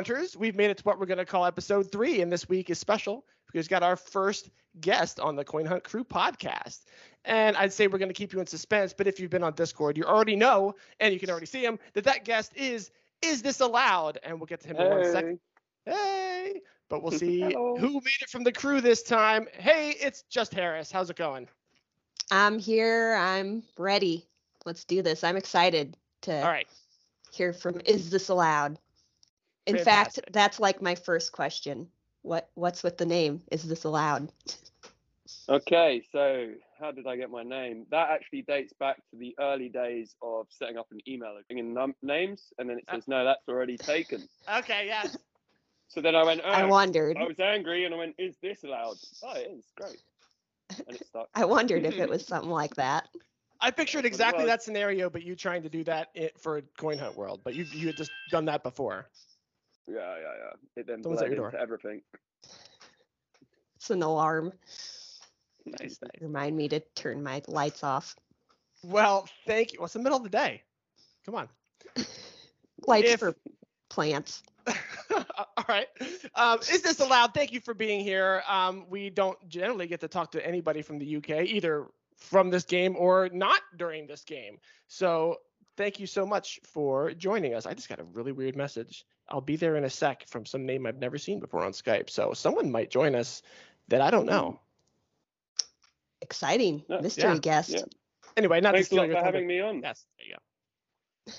hunters, we've made it to what we're going to call episode three, and this week is special because we got our first guest on the Coin Hunt Crew podcast. And I'd say we're going to keep you in suspense, but if you've been on Discord, you already know, and you can already see him, that that guest is Is This Allowed? And we'll get to him in one second. Hey, but we'll see who made it from the crew this time. Hey, it's just Harris. How's it going? I'm here. I'm ready. Let's do this. I'm excited to All right. hear from Is This Allowed? In fact, that's like my first question. What what's with the name? Is this allowed? Okay, so how did I get my name? That actually dates back to the early days of setting up an email, in num- names, and then it Uh. says no, that's already taken. Okay, yes. So then I went, oh, I wondered. I was angry, and I went, is this allowed? Oh, it is great, and it stuck. I wondered if it was something like that. I pictured That's what it exactly that scenario, but you trying to do that i for Coin Hunt World, but you you had just done that before. Yeah, yeah, yeah. It then Someone's at bled into everything. It's an alarm. Nice, nice. Remind me to turn my lights off. Well, thank you. Well, it's the middle of the day. Come on. Lights If- for plants. All right. Um, is this allowed? Thank you for being here. Um, we don't generally get to talk to anybody from the UK, either from this game or not during this game. So thank you so much for joining us. I just got a really weird message. I'll be there in a sec from some name I've never seen before on Skype. So someone might join us that I don't know. Exciting. Yeah, Mystery yeah, guest. yeah. Anyway, not Thanks to a lot your for thunder. having me on. Yes, there you go.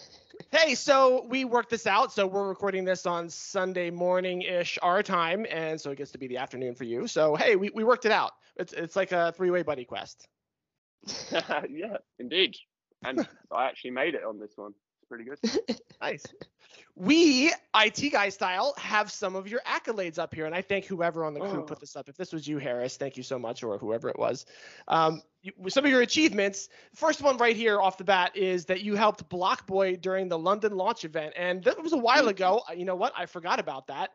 Hey, so we worked this out. So we're recording this on Sunday morning ish our time, and so it gets to be the afternoon for you. So hey, we, we worked it out. It's it's like a three way buddy quest. yeah, indeed. And I actually made it on this one. It's pretty good. Nice. We IT guy style have some of your accolades up here, and I thank whoever on the crew Oh. put this up. If this was you, Harris, thank you so much, or whoever it was. Um, you, some of your achievements. First one right here off the bat is that you helped Block Boy during the London launch event, and that was a while ago. Uh, You know what? I forgot about that.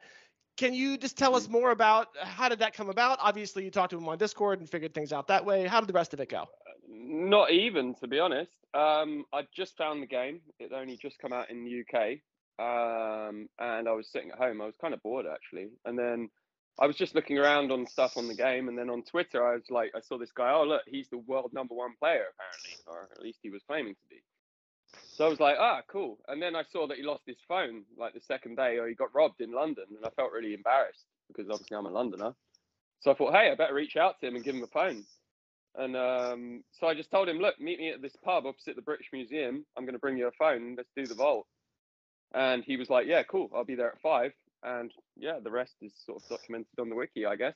Can you just tell us more about uh, how did that come about? Obviously, you talked to him on Discord and figured things out that way. How did the rest of it go? Not even, to be honest. Um, I just found the game. It only just come out in the UK. Um, and I was sitting at home. I was kind of bored actually. And then I was just looking around on stuff on the game. And then on Twitter, I was like, I saw this guy. Oh, look, he's the world number one player apparently, or at least he was claiming to be. So I was like, ah, cool. And then I saw that he lost his phone like the second day, or he got robbed in London, and I felt really embarrassed because obviously I'm a Londoner. So I thought, hey, I better reach out to him and give him a phone. And um, so I just told him, look, meet me at this pub opposite the British Museum. I'm going to bring you a phone. Let's do the vault. And he was like, yeah, cool. I'll be there at five. And yeah, the rest is sort of documented on the wiki, I guess.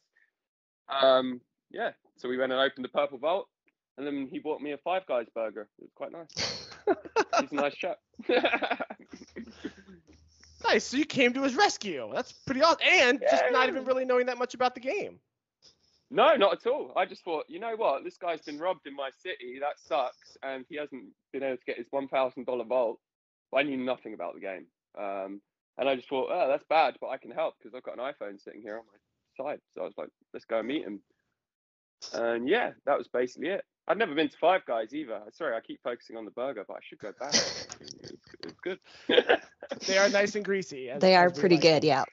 Um, yeah. So we went and opened the purple vault. And then he bought me a Five Guys burger. It was quite nice. He's a nice chap. Nice. So you came to his rescue. That's pretty awesome. And just not even really knowing that much about the game. No, not at all. I just thought, you know what? This guy's been robbed in my city. That sucks. And he hasn't been able to get his $1,000 vault. I knew nothing about the game. Um, and I just thought, oh, that's bad, but I can help because I've got an iPhone sitting here on my side. So I was like, let's go and meet him. And yeah, that was basically it. I've never been to Five Guys either. Sorry, I keep focusing on the burger, but I should go back. it's, it's good. They are nice and greasy. as- They are pretty like. good, yeah.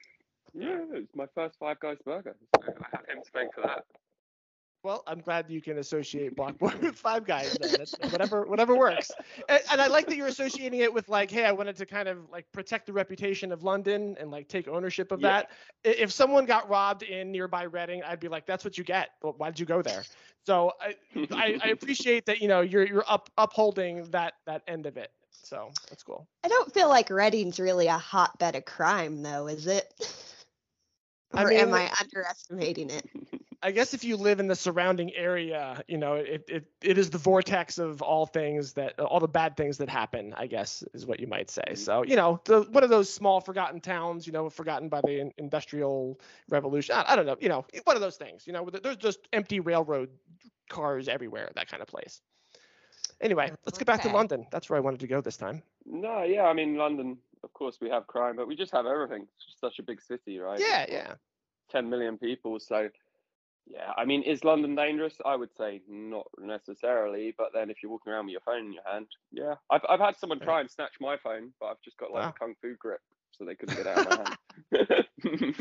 yeah, it's my first Five Guys burger. So I have him to thank for that. Well, I'm glad you can associate Blockboy with Five Guys. Then. Whatever, whatever works. And, and I like that you're associating it with like, hey, I wanted to kind of like protect the reputation of London and like take ownership of Yeah. that. If someone got robbed in nearby Reading, I'd be like, that's what you get. Well, why'd you go there? So I, I, I appreciate that you know you're you're up upholding that that end of it. So that's cool. I don't feel like Reading's really a hotbed of crime, though, is it? I Or am I underestimating it? I guess if you live in the surrounding area, you know, it, it, it is the vortex of all things that uh, all the bad things that happen, I guess is what you might say. Mm-hmm. So, you know, the, one of those small forgotten towns, you know, forgotten by the industrial revolution. I, I don't know, you know, one of those things, you know, there's just empty railroad cars everywhere, that kind of place. Anyway, let's get back to London. That's where I wanted to go this time. No, yeah, I mean London. Of course, we have crime, but we just have everything. It's just such a big city, right? Yeah, It's, uh, yeah. 10 million people. So, yeah, I mean, is London dangerous? I would say not necessarily. But then if you're walking around with your phone in your hand, yeah. I've, I've had someone try and snatch my phone, but I've just got like Wow. a kung fu grip. so they couldn't get out of my hand.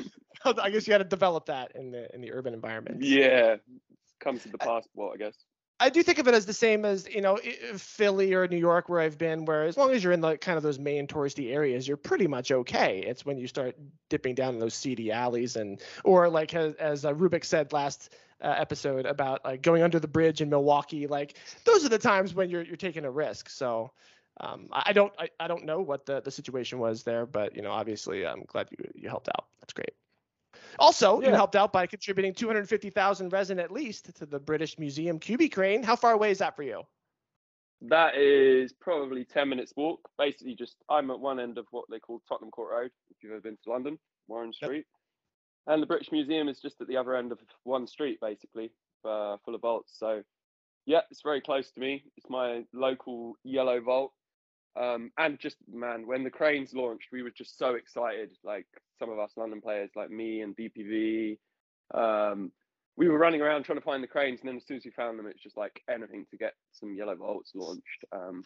I guess you got to develop that in the in the urban environment. yeah, comes with the passport, I guess. I do think of it as the same as you know Philly or New York where I've been, where as long as you're in like kind of those main touristy areas, you're pretty much okay. It's when you start dipping down in those seedy alleys and or like as, as uh, Rubik said last uh, episode about like going under the bridge in Milwaukee, like those are the times when you're you're taking a risk. So. Um, I I don't I, I don't know what the, the situation was there, but you know obviously I'm glad you you helped out. That's great. Also, you helped out by contributing 250,000 resin at least to the British Museum QB crane. How far away is that for you? That is probably 10 minutes walk. Basically, just I'm at one end of what they call Tottenham Court Road, if you've ever been to London, Warren Yep. Street. And the British Museum is just at the other end of one street, basically, uh, full of vaults. So, yeah, it's very close to me. It's my local yellow vault. Um, and just, man, when the cranes launched, we were just so excited. Like some of us London players, like me and BPV, um, we were running around trying to find the cranes, and then as soon as we found them, it's just like anything to get some yellow vaults launched. Um,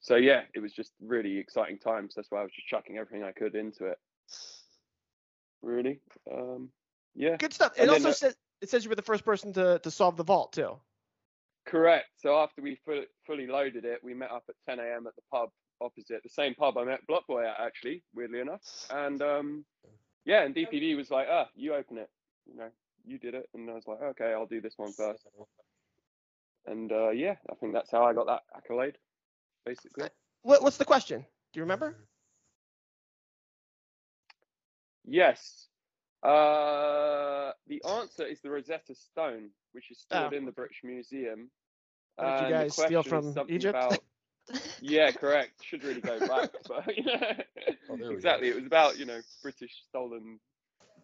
so yeah, it was just really exciting times. That's why I was just chucking everything I could into it. Really, um, yeah, Good stuff. It And then also the- says it says you were the first person to, to solve the vault too. Correct. So after we fu- fully loaded it, we met up at 10 a.m. at the pub opposite, the same pub I met Block Boy at, actually, weirdly enough. And um, yeah, and DPD was like, "Ah, you open it," you know, you did it, and I was like, "Okay, I'll do this one first. And uh, yeah, I think that's how I got that accolade, basically. What, what's the question? Do you remember? Yes. Uh, the answer is the Rosetta Stone, which is stored Oh. in the British Museum. What did you guys steal from Egypt? about- yeah, correct. Should really go back, but Oh, there we go. exactly. It was about you know British stolen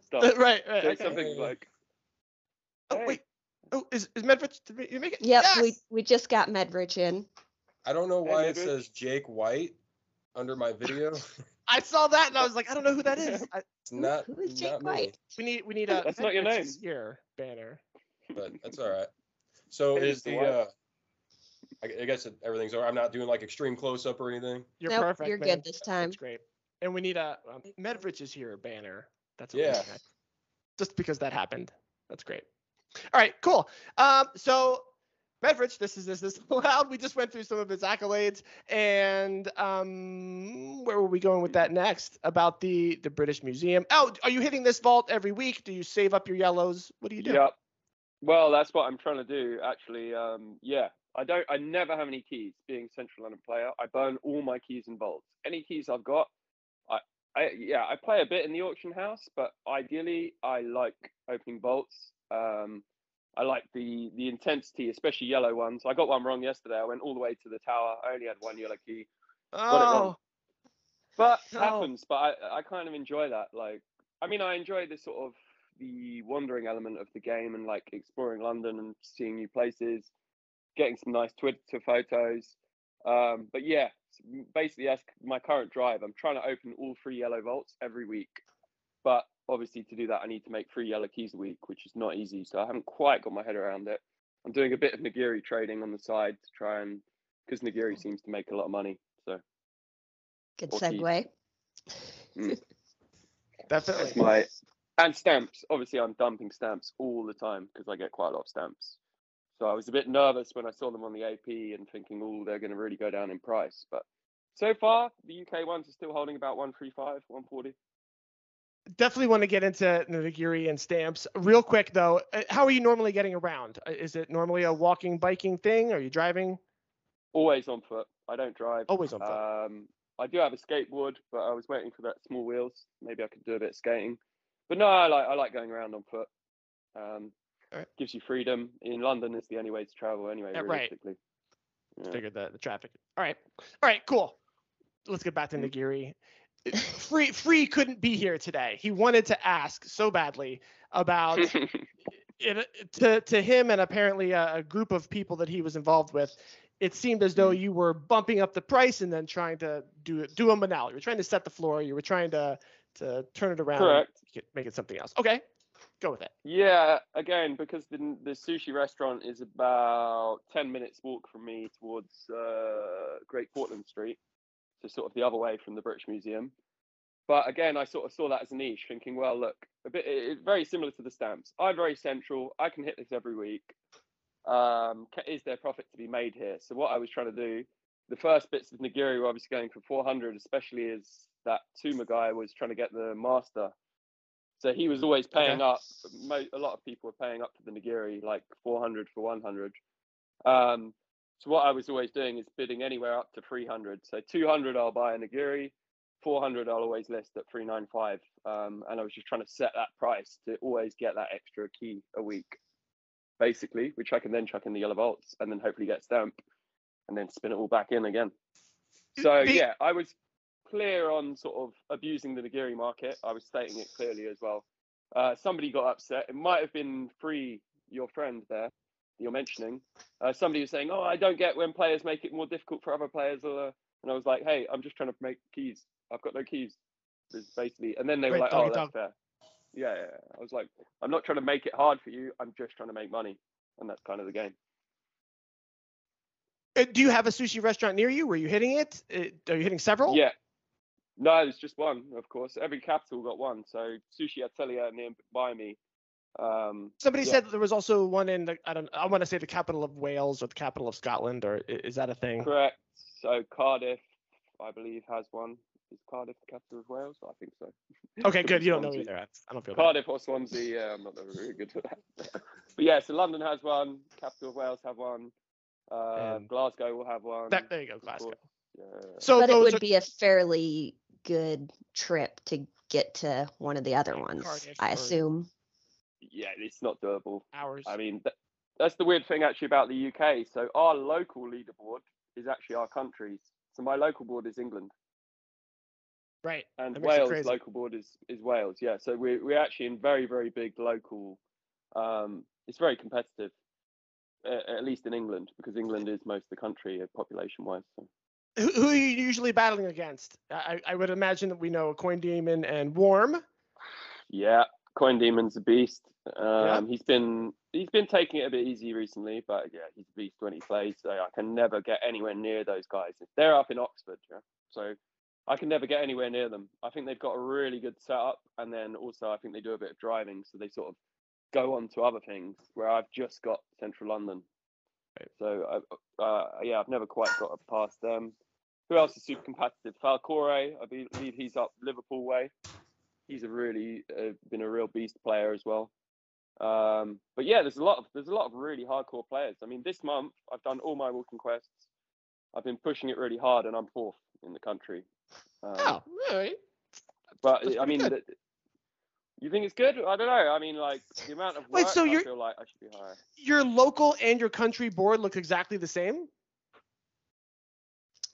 stuff. right, right. So okay. something like. Oh hey, wait. Oh, is is Medved? Did you make it? Yep, we Yes! we just got Medvrich in. I don't know Hey, why it says Jake White under my video. I saw that and I was like, I don't know who that is. I, It's not, who is Jake not me, White? we need we need a That's not your Medved's name. is here banner. but that's all right. So is the uh, I, I guess everything's over. I'm not doing like extreme close up or anything. You're Nope, perfect. you're man. good this time. That's great. And we need a um, Medved is here banner. That's Yeah. amazing. Just because that happened. That's great. All right, cool. Um, so Medved, this is this is loud. We just went through some of his accolades, and um, where were we going with that next? About the the British Museum. Oh, are you hitting this vault every week? Do you save up your yellows? What do you do? Yep. Well, that's what I'm trying to do actually. Um, yeah, I don't. I never have any keys. Being Central London player, I burn all my keys in vaults. Any keys I've got, I, I yeah, I play a bit in the auction house, but ideally, I like opening vaults. Um, I like the the intensity, especially yellow ones. I got one wrong yesterday. I went all the way to the tower. I only had one yellow key. Oh, But No. happens. But I, I kind of enjoy that. Like, I mean, I enjoy the sort of the wandering element of the game and like exploring London and seeing new places, getting some nice Twitter photos. Um, but yeah, basically that's my current drive. I'm trying to open all three yellow vaults every week, but obviously to do that I need to make three yellow keys a week, which is not easy. So I haven't quite got my head around it. I'm doing a bit of Nigiri trading on the side to try and because Nigiri hmm. seems to make a lot of money. So Good Or keys. segue. Hmm. definitely. That's my and stamps. Obviously, I'm dumping stamps all the time because I get quite a lot of stamps. So I was a bit nervous when I saw them on the AP and thinking, oh, they're going to really go down in price. But so far, the UK ones are still holding about 135, 140. Definitely want to get into Nigiri and stamps. Real quick though, uh, how are you normally getting around? Uh, Is it normally a walking, biking thing? Are you driving? Always on foot. I don't drive. Always on foot. Um, I do have a skateboard, but I was waiting for that small wheels. Maybe I could do a bit of skating. But no, I like I like going around on foot. Um, Alright. Gives you freedom. In London, it's the only way to travel anyway. Yeah, right. realistically. Yeah. Figured the, the traffic. All right. All right, cool. Let's get back to Mm. Nigiri. Free Free couldn't be here today. He wanted to ask so badly about it to to him and apparently a, a group of people that he was involved with. It seemed as though you were bumping up the price and then trying to do do a manal. You were trying to set the floor. You were trying to to turn it around. Correct. make it- Make it something else. Okay, go with it. Yeah, again, because the the sushi restaurant is about ten minutes walk from me towards uh, Great Portland Street, so sort of the other way from the British Museum. but again, I sort of saw that as a niche, thinking, well, look, a bit it, very similar to the stamps. I'm very central. I can hit this every week. Um, is there profit to be made here? So what I was trying to do, the first bits of Nigiri were obviously going for 400, especially as that Tuma guy was trying to get the master. So he was always paying Okay. up. A lot of people were paying up for the Nigiri, like 400 for 100. Um, so what I was always doing is bidding anywhere up to 300. So 200 I'll buy a Nigiri, 400 I'll always list at 395. Um, and I was just trying to set that price to always get that extra key a week, basically, which I can then chuck in the yellow vaults and then hopefully get stamp and then spin it all back in again. So yeah, I was clear on sort of abusing the Nigiri market. I was stating it clearly as well. Uh, somebody got upset. It might have been free, your friend there, you're mentioning. Uh, somebody was saying, "Oh, I don't get when players make it more difficult for other players." Uh, and I was like, "Hey, I'm just trying to make keys. I've got no keys." It's basically, and then they were like, "Oh, dog. that's fair." Yeah, yeah, yeah. I was like, "I'm not trying to make it hard for you. I'm just trying to make money," and that's kind of the game. Uh, Do you have a sushi restaurant near you? Were you hitting it? Uh, Are you hitting several? Yeah. No, it's just one, of course. Every capital got one. So Sushi Atelier nearby me. Um, Somebody Yeah. said that there was also one in the, I don't I want to say the capital of Wales or the capital of Scotland or is that a thing? correct. So Cardiff, I believe, has one. Is Cardiff the capital of Wales? I think so. Okay, good. You don't know Swansea. either. I don't feel bad. Cardiff or Swansea. Yeah, I'm not very good at that. but yeah, so London has one. Capital of Wales have one. Uh, Glasgow will have one. That, there you go, Glasgow. Yeah. So but it would are, be a fairly good trip to get to one of the other ones, Cardiff I or- assume. Yeah, it's not doable. hours. I mean, th- that's the weird thing actually about the UK. So our local leaderboard is actually our countries. So my local board is England, right. and That makes it Wales local board is is Wales. Yeah, so we're we're actually in very very big local. Um, it's very competitive, uh, at least in England, because England is most of the country population wise. So. Who, who are you usually battling against? I, I I would imagine that we know Coin Demon and Warm. Yeah, Coin Demon's a beast. Um, He's been he's been taking it a bit easy recently, but yeah, he's a beast when he plays. So I can never get anywhere near those guys. They're up in Oxford, yeah. So I can never get anywhere near them. I think they've got a really good setup, and then also I think they do a bit of driving, so they sort of go on to other things. Where I've just got Central London, Right. so I, uh, yeah, I've never quite got past them. Who else is super competitive? Falcore, I believe he's up Liverpool way he's a really uh, been a real beast player as well. Um, but yeah, there's a lot of there's a lot of really hardcore players. I mean, this month I've done all my walking quests. I've been pushing it really hard, and I'm fourth in the country. Um, Oh, all right. but that's I mean, good. th- you think it's good? I don't know. I mean, like the amount of work. Wait, so I you're- feel like I should be higher. Your local and your country board look exactly the same.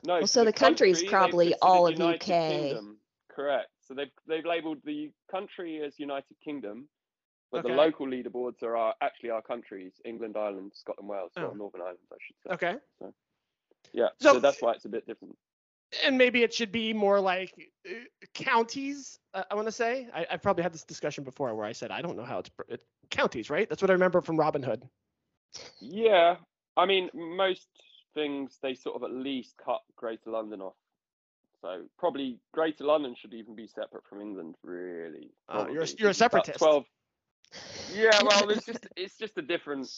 No, Well, so the country, country's they've probably all of United UK. Kingdom. Correct. So they've they've labelled the country as United Kingdom, but Okay. the local leaderboards are our, actually our countries: England, Ireland, Scotland, Wales, Oh. or Northern Ireland, I should say. Okay. Yeah. So- So, that's why it's a bit different. And maybe it should be more like uh, counties. Uh, I want to say. I, I've probably had this discussion before where I said I don't know how it's pr- it, counties, right? That's what I remember from Robin Hood. Yeah. I mean, most things they sort of at least cut Greater London off. So probably Greater London should even be separate from England, really. Oh, you're a- you're a separatist. Twelve. Yeah, well, it's just it's just a different.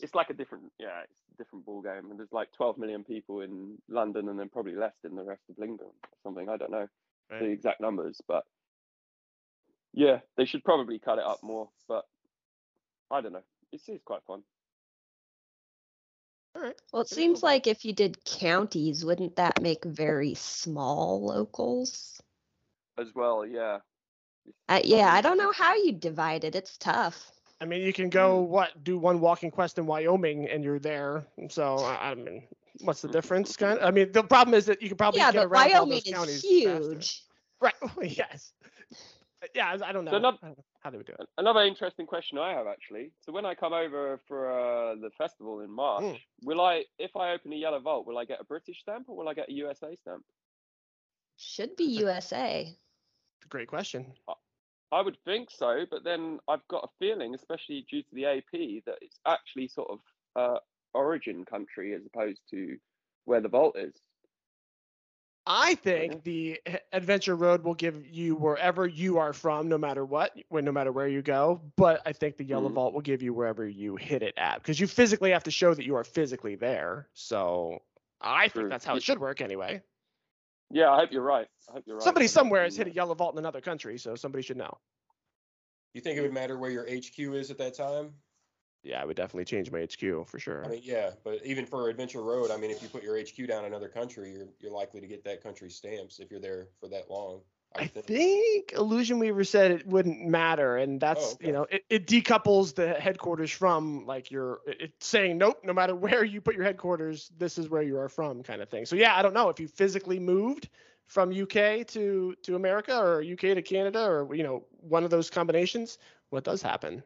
It's like a different, yeah, it's a different ball game. And there's like 12 million people in London, and then probably less in the rest of England or something. I don't know the exact numbers, but yeah, they should probably cut it up more. But I don't know. It's, it's quite fun. All right. Well, it seems like if you did counties, wouldn't that make very small locals? as well. Yeah. It's Uh, yeah, I don't know how you divide it. It's tough. I mean, you can go what do one walking quest in Wyoming and you're there. So I I mean, what's the difference? Kind. of. I mean, the problem is that you can probably yeah, get but around all Wyoming those counties is faster. huge. Right. yes. Yeah, I I don't know. So not- I don't know how they would do it. Another interesting question I have actually. So when I come over for uh, the festival in March, Mm. will I, if I open a yellow vault, will I get a British stamp or will I get a USA stamp? Should be USA. Great question. I would think so, but then I've got a feeling, especially due to the AP, that it's actually sort of uh, origin country as opposed to where the vault is. I think the Adventure Road will give you wherever you are from, no matter what, when no matter where you go. But I think the Yellow Mhm. Vault will give you wherever you hit it at, because you physically have to show that you are physically there. So I True. think that's how it should work anyway. Yeah, I hope you're right. I hope you're right. Somebody I somewhere has think hit a uh, Yellow Vault in another country, so somebody should know. You think it would matter where your HQ is at that time? Yeah, I would definitely change my HQ for sure. I mean, yeah, but even for Adventure Road, I mean, if you put your HQ down in another country, you're you're likely to get that country's stamps if you're there for that long. I think. think Illusion Weaver said it wouldn't matter, and that's okay. you know it, it decouples the headquarters from like your it- it's saying nope, no matter where you put your headquarters, this is where you are from, kind of thing. So yeah, I don't know if you physically moved from UK to to America or UK to Canada or you know one of those combinations, what does happen?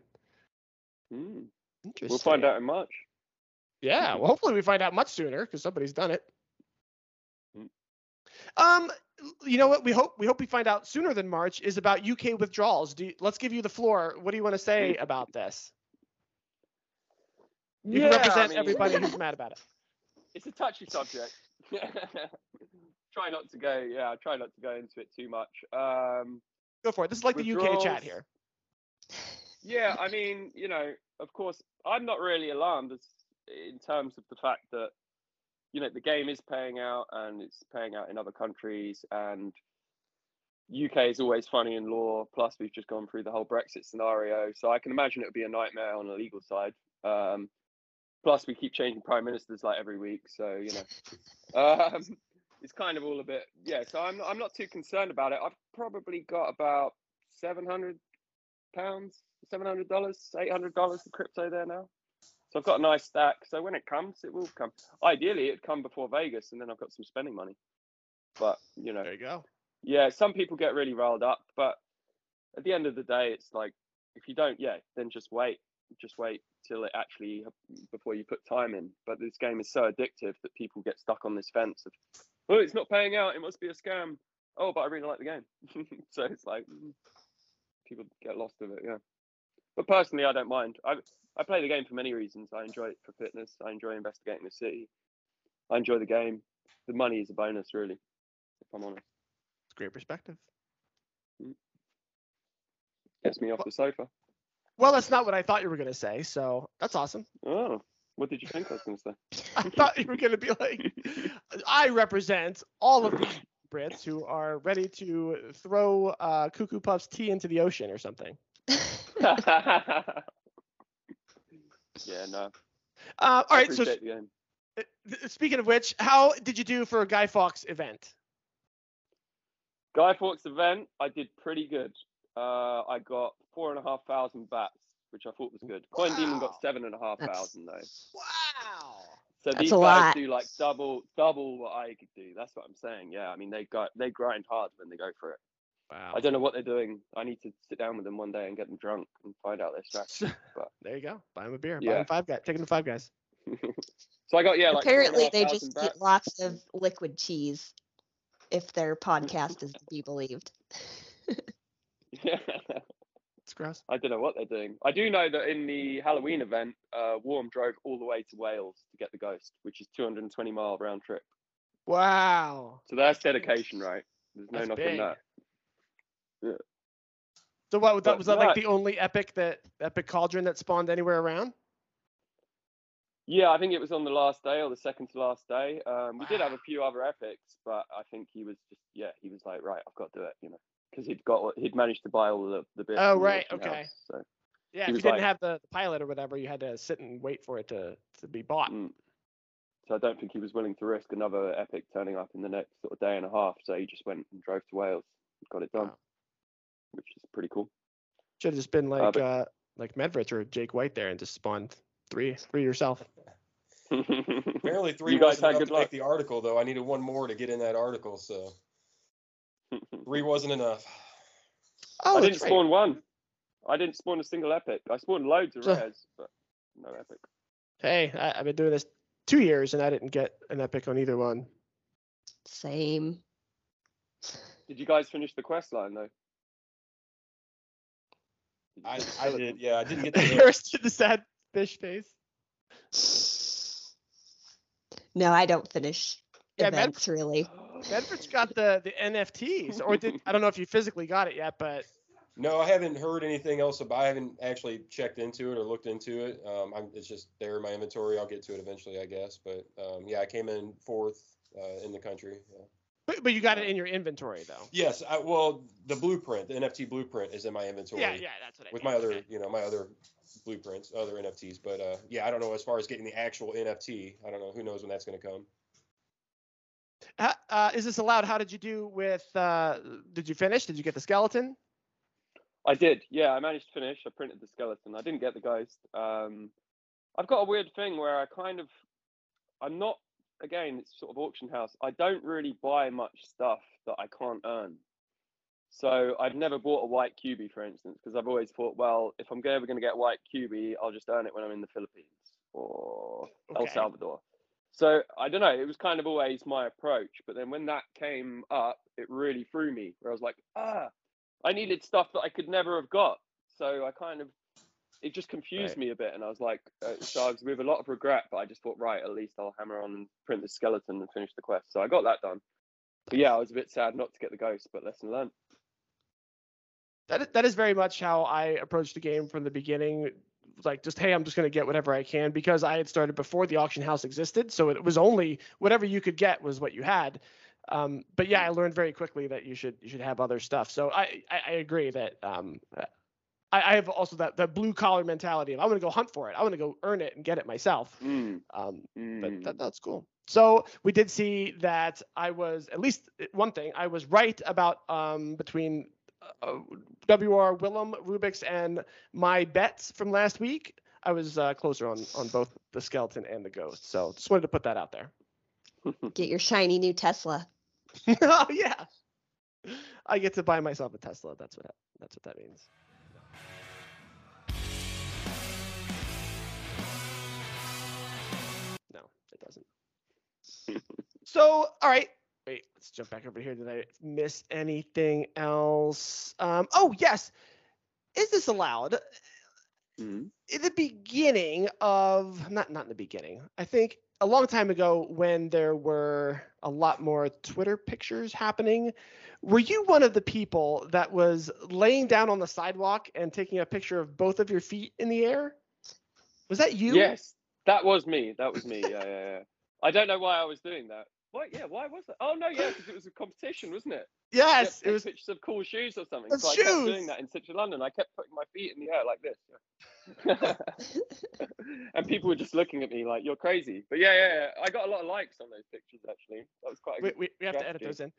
Mm. Interesting. We'll find out in March. Yeah, well, hopefully we find out much sooner because somebody's done it. Mm. Um, you know what? We hope we hope we find out sooner than March is about UK withdrawals. Do you, let's give you the floor. What do you want to say about this? You can Yeah, I represent mean, everybody who's mad about it. It's a touchy subject. try not to go. Yeah, try not to go into it too much. Um, Go for it. This is like the UK chat here. Yeah, I mean, you know, of course, I'm not really alarmed as in terms of the fact that you know the game is paying out and it's paying out in other countries and UK is always funny in law. Plus, we've just gone through the whole Brexit scenario, so I can imagine it would be a nightmare on the legal side. Um, plus, we keep changing prime ministers like every week, so you know, um, it's kind of all a bit yeah. So I'm I'm not too concerned about it. I've probably got about seven hundred pounds, seven hundred dollars, eight hundred dollars of crypto there now. So I've got a nice stack. So when it comes, it will come. Ideally, it'd come before Vegas, and then I've got some spending money. But you know, There you go. yeah, some people get really riled up, but at the end of the day, it's like if you don't, yeah, then just wait, just wait till it actually before you put time in. But this game is so addictive that people get stuck on this fence of, oh, it's not paying out, it must be a scam. Oh, but I really like the game, so it's like mm, people get lost of it, yeah. But personally, I don't mind. I I play the game for many reasons. I enjoy it for fitness. I enjoy investigating the city. I enjoy the game. The money is a bonus, really, if I'm honest. It's great perspective. Gets me off the sofa. Well, that's not what I thought you were gonna say. So that's awesome. Oh, what did you think I was going to say? I thought you were gonna be like, I represent all of these Brits who are ready to throw uh, Cuckoo Puff's tea into the ocean or something. yeah, no. Uh, all I right. So appreciate the game. uh, th- speaking of which, how did you do for a Guy Fawkes event? Guy Fawkes event, I did pretty good. Uh, I got four and a half thousand bats, which I thought was good. Coin Demon got seven and a half That's- thousand though. Wow. So That's these a guys lot. do like double, double what I could do. That's what I'm saying. Yeah, I mean they got they grind hard when they go for it. Wow. I don't know what they're doing. I need to sit down with them one day and get them drunk and find out their strategy. But There you go. Buy them a beer. Buy Yeah. him five guys. Take them to five guys. so I got yeah like four and a Apparently, half they just bats. eat lots of liquid cheese, if their podcast is to be believed. Yeah. It's gross. I don't know what they're doing. I do know that in the Halloween event, uh, Warm drove all the way to Wales to get the ghost, which is 220 mile round trip. Wow. So that's dedication, right? There's no That's knocking big. that. So what was that? Was that like the only epic that epic cauldron that spawned anywhere around? Yeah, I think it was on the last day or the second to last day. Um, we did have a few other epics, but I think he was just yeah, he was like, right, I've got to do it, you know, because he'd got he'd managed to buy all the the bits. Oh, right, okay. house, so Yeah, if you didn't like- have the, the pilot or whatever, you had to sit and wait for it to, to be bought. mm. so I don't think he was willing to risk another epic turning up in the next sort of day and a half. So he just went and drove to Wales, and got it done, Wow. Which is pretty cool. Should have just been like but- uh, like Medvrich or Jake White there and just spawned three three yourself. Apparently three You guys wasn't had enough good to luck. make the article though. I needed one more to get in that article, so three wasn't enough. Oh, I didn't right. spawn one. I didn't spawn a single epic. I spawned loads of So- rares, but no epic. Hey, I, I've been doing this two years and I didn't get an epic on either one. Same. Did you guys finish the quest line though? Did you I, I did, yeah, I didn't get the Harris did the sad fish face. No, I don't finish Yeah, Med- events really. Bedford's got the the NFTs, or did I don't know if you physically got it yet, but No, I haven't heard anything else about. I haven't actually checked into it or looked into it. Um, I'm, it's just there in my inventory. I'll get to it eventually, I guess. But um, yeah, I came in fourth uh, in the country. Yeah. But, but you got it in your inventory though. Yes, I, well, the blueprint, the NFT blueprint, is in my inventory Yeah, yeah, that's what I with mean. my other, Okay. you know, my other blueprints, other NFTs. But uh, yeah, I don't know as far as getting the actual NFT. I don't know. Who knows when that's going to come? Uh, uh, is this allowed? How did you do with? Uh, did you finish? Did you get the skeleton? I did. Yeah, I managed to finish. I printed the skeleton. I didn't get the ghost. Um, I've got a weird thing where I kind of, I'm not. Again, it's sort of auction house. I don't really buy much stuff that I can't earn. So I've never bought a white QB, for instance, because I've always thought, well, if I'm ever going to get a white QB, I'll just earn it when I'm in the Philippines or El Salvador. So I don't know. It was kind of always my approach. But then when that came up, it really threw me. Where I was like, ah, I needed stuff that I could never have got. So I kind of, it just confused Right. me a bit. And I was like, uh, so I was with a lot of regret. But I just thought, right, at least I'll hammer on and print the skeleton and finish the quest. So I got that done. But yeah, I was a bit sad not to get the ghost, but lesson learned. That that is very much how I approached the game from the beginning. Like just hey, I'm just gonna get whatever I can because I had started before the auction house existed, so it was only whatever you could get was what you had. Um, but yeah, I learned very quickly that you should you should have other stuff. So I I, I agree that um, I, I have also that that blue collar mentality of I'm gonna go hunt for it. I'm gonna go earn it and get it myself. Mm, Um, but mm. that, that's cool. So we did see that I was at least uh, one thing I was right about um, between uh, WR Willem Rubik's and my bets from last week. I was uh, closer on on both the skeleton and the ghost. So just wanted to put that out there. Get your shiny new Tesla. oh yeah, I get to buy myself a Tesla. That's what that's what that means. It doesn't. so, all right. Wait, let's jump back over here. Did I miss anything else? Um, oh yes. Is this allowed? Mm. in the beginning of not not in the beginning i think a long time ago when there were a lot more twitter pictures happening were you one of the people that was laying down on the sidewalk and taking a picture of both of your feet in the air was that you Yes, that was me. That was me. Yeah, yeah, yeah. I don't know why I was doing that. What? Yeah, why was that? Oh no, yeah, because it was a competition, wasn't it? Yes it was pictures of cool shoes or something. Of so I kept shoes. doing that in central London. I kept putting my feet in the air like this, and people were just looking at me like you're crazy. But yeah, yeah, yeah. I got a lot of likes on those pictures actually. That was quite. A we, good... we, we have to edit those in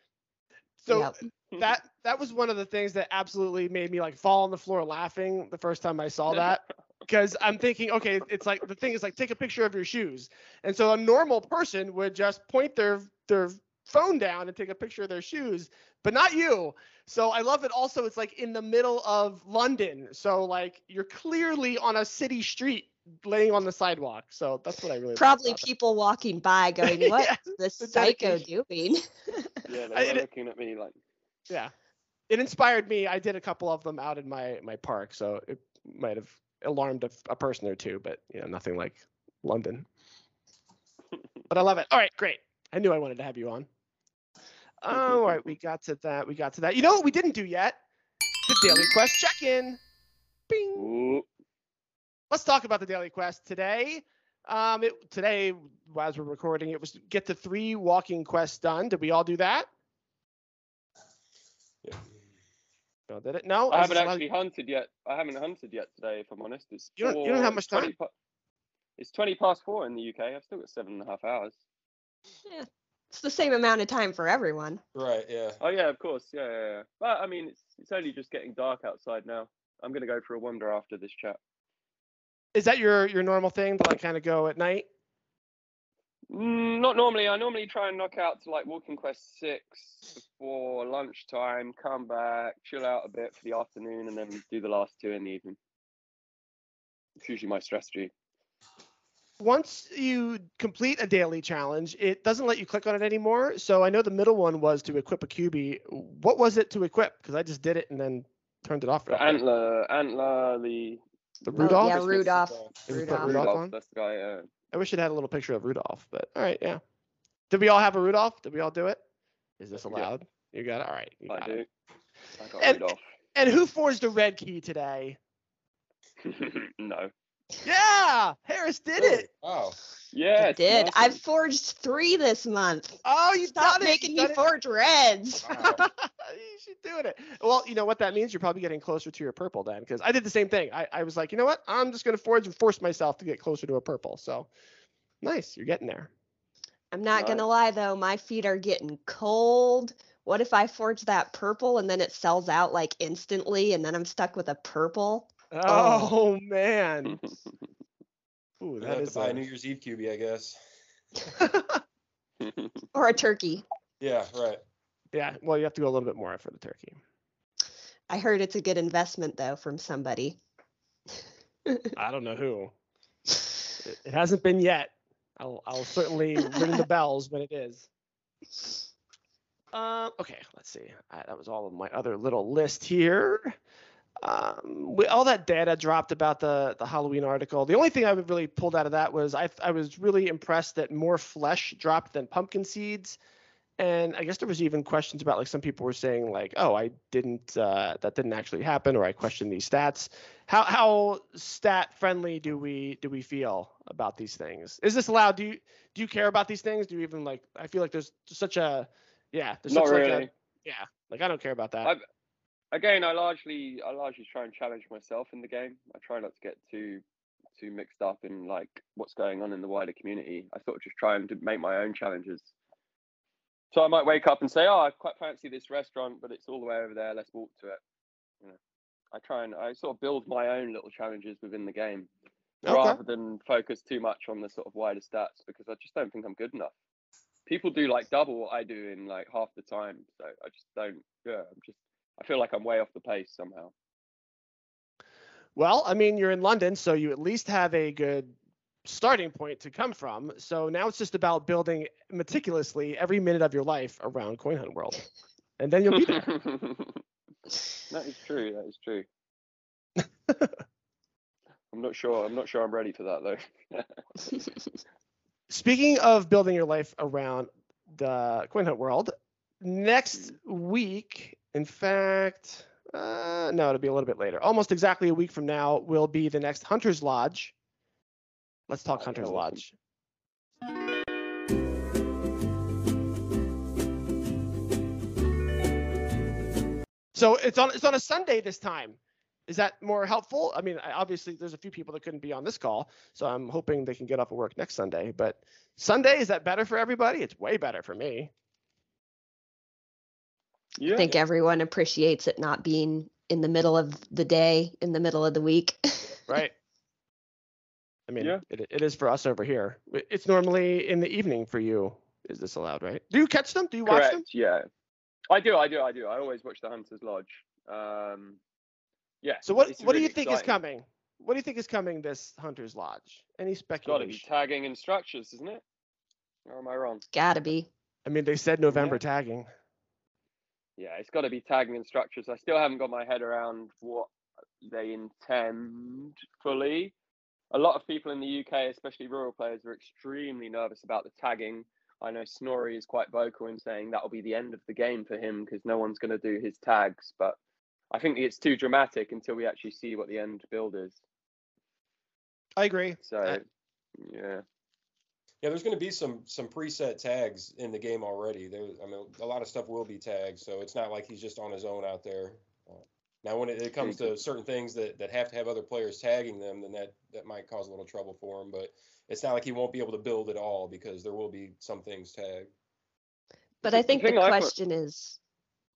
so Yep. that that was one of the things that absolutely made me like fall on the floor laughing the first time I saw that because I'm thinking, okay, it's like the thing is like take a picture of your shoes, and so a normal person would just point their their phone down and take a picture of their shoes, but not you. So I love it. Also, it's like in the middle of London, so like you're clearly on a city street laying on the sidewalk. So that's what I really Probably about it. people walking by going, "What Yeah, is this the psycho doing?" Yeah, they're looking at me like. yeah it inspired me i did a couple of them out in my my park so it might have alarmed a, a person or two but you know nothing like london. But i love it. All right great. I knew i wanted to have you on. All right we got to that we got to that. You know what we didn't do yet? The daily quest check-in. Bing. Ooh. let's talk about the daily quest today. Um it today as we're recording it was get the three walking quests done. Did we all do that Yeah. No did it no I haven't this allowed- actually hunted yet. I haven't hunted yet today, if I'm honest. It's You don't- you don't have much 20 time? pa- It's 20 past four in the UK. I've still got seven and a half hours. Yeah, it's the same amount of time for everyone. Right. Yeah. Oh yeah, of course. Yeah, yeah, yeah. But I mean, it's it's only just getting dark outside now. I'm gonna go for a wander after this chat. Is that your your normal thing to like kind of go at night? Mm, not normally. I normally try and knock out to like Walking Quest six before lunchtime. Come back, chill out a bit for the afternoon, and then do the last two in the evening. It's usually my strategy. Once you complete a daily challenge, it doesn't let you click on it anymore. So I know the middle one was to equip a QB. What was it to equip? Because I just did it and then turned it off. The antler, antler, the The Oh, Rudolph. yeah, Rudolph. guy. It was put Rudolph. Rudolph Rudolph, that's the guy. Uh, I wish it had a little picture of Rudolph, but all right, yeah. Did we all have a Rudolph? Did we all do it? Is this Yeah. allowed? You got it. All right. You I got do. it. I got And- rid And who forged a red key today? no. Yeah, Harris did it. Oh, Yeah. I did. I've forged three this month. Oh, you Stop done it. making You me done it. forge reds. Wow. you should doing it. Well, you know what that means? You're probably getting closer to your purple then, because I did the same thing. I, I was like, you know what? I'm just gonna forge and force myself to get closer to a purple. So nice, you're getting there. I'm not gonna lie though, my feet are getting cold. What if I forge that purple and then it sells out like instantly and then I'm stuck with a purple? Oh, oh. man. Ooh, We'll that have is to buy a a- New Year's Eve QB, I guess. Or a turkey. Yeah, right. Yeah. Well, you have to go a little bit more for the turkey. I heard it's a good investment though from somebody. I don't know who. It, hasn't been yet. I'll I'll certainly ring the bells when it is. Um, okay, let's see. That was all of my other little list here. Um, we, all that data dropped about the the Halloween article. The only thing I really pulled out of that was I I was really impressed that more flesh dropped than pumpkin seeds. And I guess there was even questions about like some people were saying like, oh, I didn't uh, that didn't actually happen, or I questioned these stats. How how stat friendly do we do we feel about these things? Is this allowed? Do you do you care about these things? Do you even like? I feel like there's such a yeah. There's Not such like really. a, yeah. Like I don't care about that. I- Again, I largely, I largely try and challenge myself in the game. I try not to get too, too mixed up in like what's going on in the wider community. I sort of just try and to make my own challenges. So I might wake up and say, "Oh, I quite fancy this restaurant, but it's all the way over there. Let's walk to it." You know, I try and I sort of build my own little challenges within the game, Okay. rather than focus too much on the sort of wider stats because I just don't think I'm good enough. People do like double what I do in like half the time, so I just don't. Yeah, I'm just. I feel like I'm way off the pace somehow. Well, I mean, you're in London, so you at least have a good starting point to come from. So now it's just about building meticulously every minute of your life around Coin Hunt World, and then you'll be there. that is true. That is true. I'm not sure. I'm not sure I'm ready for that though. Speaking of building your life around the Coin Hunt World, next week, in fact, uh, no, it'll be a little bit later. Almost exactly a week from now will be the next Hunter's Lodge. Let's talk Hunter's. Lodge. So it's on it's on a Sunday this time. Is that more helpful? I mean, obviously there's a few people that couldn't be on this call, so I'm hoping they can get off of work next Sunday. But Sunday is that better for everybody? It's way better for me. Yeah. I think everyone appreciates it not being in the middle of the day, in the middle of the week. right? I mean, Yeah. it, it is for us over here. It's normally in the evening for you. Is this allowed, right? Do you catch them? Do you watch them? Yeah. I do. I do. I do. I always watch the Hunters Lodge. Um, yeah. So what it's what do you think is coming? What do you think is coming this Hunter's Lodge? Any It's got to be tagging and structures, isn't it? Or am I wrong? It's Gotta be. I mean, they said November Yeah. tagging. Yeah, it's got to be tagging and structures. I still haven't got my head around what they intend fully. A lot of people in the UK, especially rural players, are extremely nervous about the tagging. I know Snorri is quite vocal in saying that will be the end of the game for him because no one's going to do his tags. But I think it's too dramatic until we actually see what the end build is. I agree. So, Uh, yeah. Yeah, there's going to be some some preset tags in the game already. There, I mean, a lot of stuff will be tagged, so it's not like he's just on his own out there. Now, when it, it comes to certain things that, that have to have other players tagging them, then that that might cause a little trouble for him. But it's not like he won't be able to build at all because there will be some things tagged. But I think the thing question is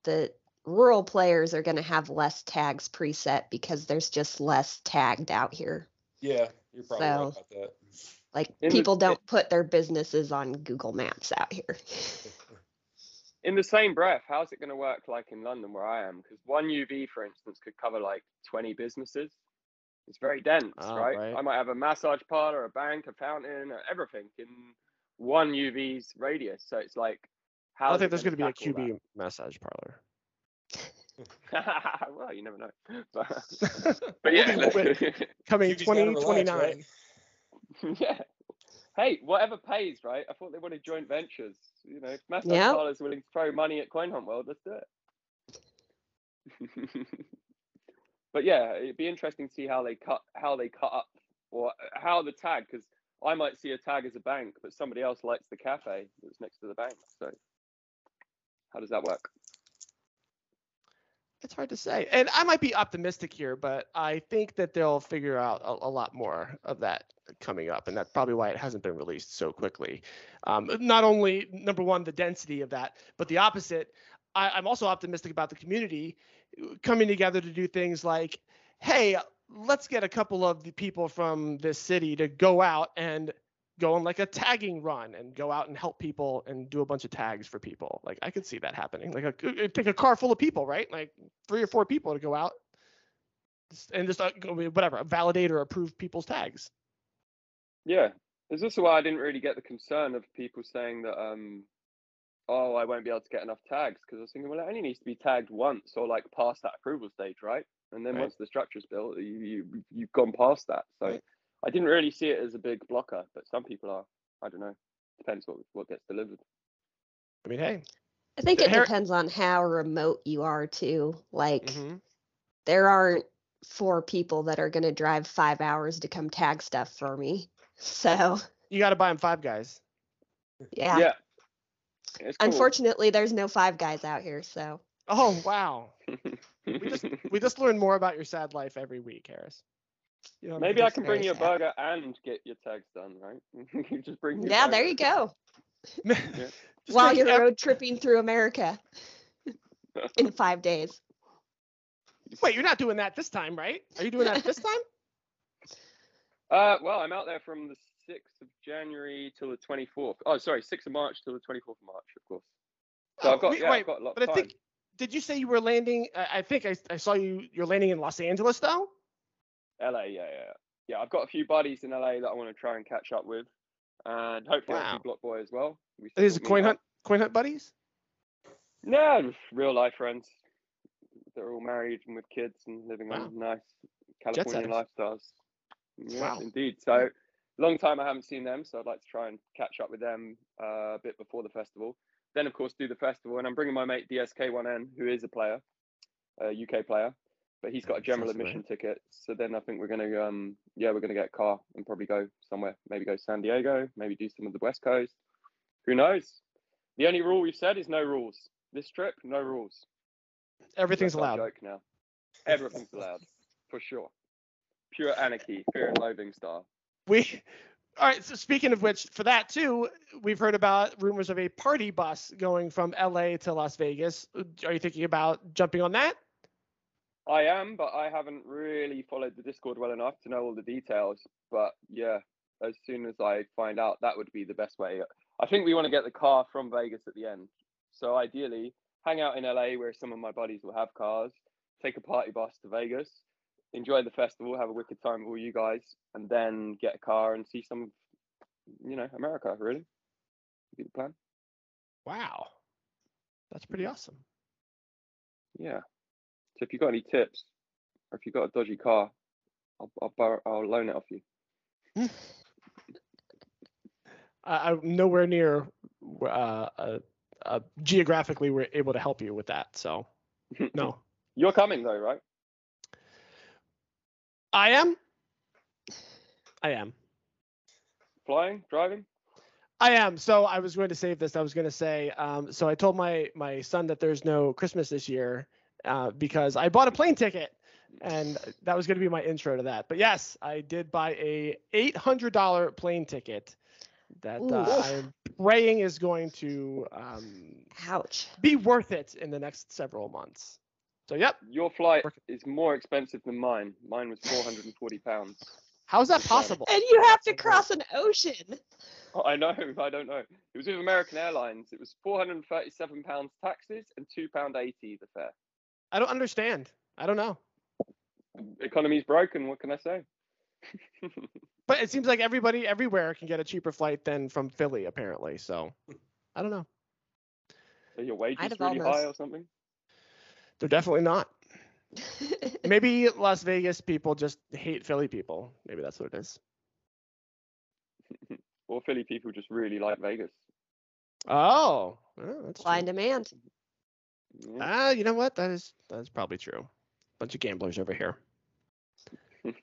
that rural players are going to have less tags preset because there's just less tagged out here. Yeah, you're probably right So- about that. Like In the- people don't put their businesses on Google Maps out here. In the same breath, how's it going to work like in London where I am? Because one UV, for instance, could cover like 20 businesses. It's very dense, Oh, right? right. I might have a massage parlor, a bank, a fountain, uh, everything in one UV's radius. So it's like, how I don't think there's going to be a QB QB. massage parlor. well, you never know. But, but yeah. Coming QB's 2029. right? yeah. Hey, whatever pays, right? I thought they wanted joint ventures. You know, if Master Yeah. Carla's willing to throw money at Coin Hunt World, let's do it. but yeah, it'd be interesting to see how they cut how they cut up or how the tag because I might see a tag as a bank, but somebody else likes the cafe that's next to the bank. So how does that work? It's hard to say. And I might be optimistic here, but I think that they'll figure out a, a lot more of that coming up. And that's probably why it hasn't been released so quickly. Um, not only, number one, the density of that, but the opposite. I, I'm also optimistic about the community uh, coming together to do things like, hey, let's get a couple of the people from this city to go out and go on like a tagging run and go out and help people and do a bunch of tags for people. Like I could see that happening. Like a, take a car full of people, right? Like three or four people to go out and just uh, whatever, validate or approve people's tags. Yeah, there's also why I didn't really get the concern of people saying that, um, oh, I won't be able to get enough tags because I was thinking, well, it only needs to be tagged once or like past that approval stage, right? And then Right. once the structure's built, you, you you've gone past that. So Right. I didn't really see it as a big blocker, but some people are. I don't know. Depends what what gets delivered. I mean, hey. I think it depends on how remote you are too. Like mhm. there aren't four people that are going to drive five hours to come tag stuff for me. So You got to buy them five guys. yeah, Yeah. Cool. unfortunately, there's no five guys out here. So Oh wow. We just we just learn more about your sad life every week, Harris. You know, Maybe I can bring very you a burger and get your tags done, right? you just bring. your yeah, there you go. Just While you're ev- road tripping through America in five days. Wait, you're not doing that this time, right? Are you doing that this time? Uh, well, I'm out there from the 6th of January till the 24th. Oh, sorry, 6th of March till the 24th of March, of course. So Oh, I've got, wait, yeah, wait, I've got a lot But of I time. think did you say you were landing? I, I think I, I saw you. You're landing in Los Angeles though. LA, yeah, yeah, yeah. Yeah, I've got a few buddies in LA that I want to try and catch up with, and hopefully Wow. few Block Boy as well. We these meet coin hunt coin hunt buddies? No, real life friends. They're all married and with kids and living Wow. on nice California lifestyles. Yes, Wow. indeed. So, long time I haven't seen them, so I'd like to try and catch up with them uh, a bit before the festival. Then, of course, do the festival, and I'm bringing my mate DSK1N, who is a player, a UK player, but he's got a general admission ticket. So then I think we're gonna, um, yeah, we're gonna get a car and probably go somewhere. Maybe go San Diego, maybe do some of the West Coast. Who knows? The only rule we've said is no rules. This trip, no rules. Everything's allowed. Joke now. Everything's allowed, for sure. Pure anarchy, fear and loathing style. We. All right. So speaking of which, for that too, we've heard about rumors of a party bus going from LA to Las Vegas. Are you thinking about jumping on that? I am, but I haven't really followed the Discord well enough to know all the details. But yeah, as soon as I find out, that would be the best way. I think we want to get the car from Vegas at the end. So ideally, hang out in LA where some of my buddies will have cars, take a party bus to Vegas, enjoy the festival, have a wicked time with all you guys, and then get a car and see some, you know, America. Really, be the plan. Wow. That's pretty awesome. Yeah. So if you've got any tips, or if you've got a dodgy car, I'll I'll, borrow, I'll loan it off you. I, I'm nowhere near uh, uh, uh, geographically we're able to help you with that. So no, You're coming though, right? I am. I am. Flying, driving. I am. So I was going to save this. I was going to say. Um, so I told my my son that there's no Christmas this year uh, because I bought a plane ticket, and that was going to be my intro to that. But yes, I did buy a eight hundred dollar plane ticket that uh, I am praying is going to um, Ouch. be worth it in the next several months. So yep. Your flight is more expensive than mine. Mine was 440 pounds. How's that possible? And you have to cross an ocean. Oh, I know. I don't know. It was with American Airlines. It was 437 pounds taxes and two pound 80 the fare. I don't understand. I don't know. Economy's broken. What can I say? But it seems like everybody everywhere can get a cheaper flight than from Philly, apparently. So I don't know. Are your wages I'd really high or something? They're definitely not. Maybe Las Vegas people just hate Philly people. Maybe that's what it is. or Philly people just really like Vegas. Oh, well, that's Supply and demand. Yeah. Ah, you know what? That is that is probably true. Bunch of gamblers over here.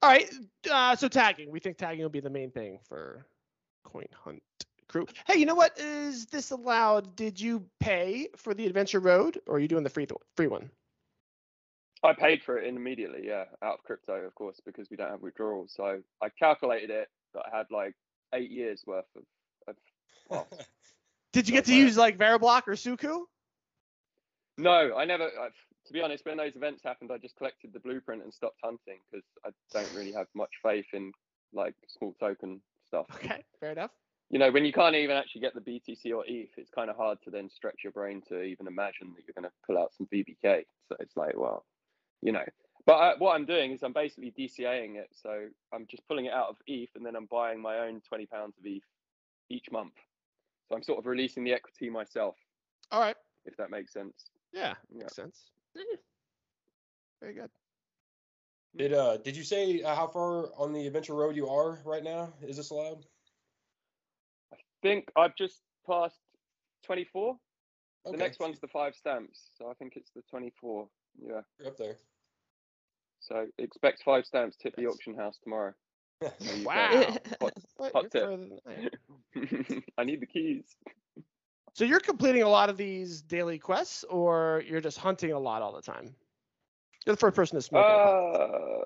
All right. Uh, so tagging. We think tagging will be the main thing for Coin Hunt crew. Hey, you know what? Is this allowed? Did you pay for the Adventure Road, or are you doing the free th- free one? I paid for it immediately, yeah, out of crypto, of course, because we don't have withdrawals. So I calculated it that I had like eight years worth of. of well, Did you get to use like Veriblock or Suku? no, I never. I've, to be honest, when those events happened, I just collected the blueprint and stopped hunting because I don't really have much faith in like small token stuff. Okay, fair enough. You know, when you can't even actually get the BTC or ETH, it's kind of hard to then stretch your brain to even imagine that you're going to pull out some VBK. So it's like, well, you know. But I, what I'm doing is I'm basically DCAing it. So I'm just pulling it out of ETH and then I'm buying my own 20 pounds of ETH each month. So I'm sort of releasing the equity myself, All right. if that makes sense. Yeah, Yeah. makes sense. Eh. Very good. Did uh did you say uh, how far on the adventure road you are right now? Is this allowed? Think I've just passed 24. Okay, The next one's the five stamps. So I think it's the 24. Yeah. you're up there. So expect five stamps, tip the auction house tomorrow. There you go. Wow. Hot- Hot tip. I. I need the keys. So you're completing a lot of these daily quests, or you're just hunting a lot all the time? You're the first person to smoke. Uh,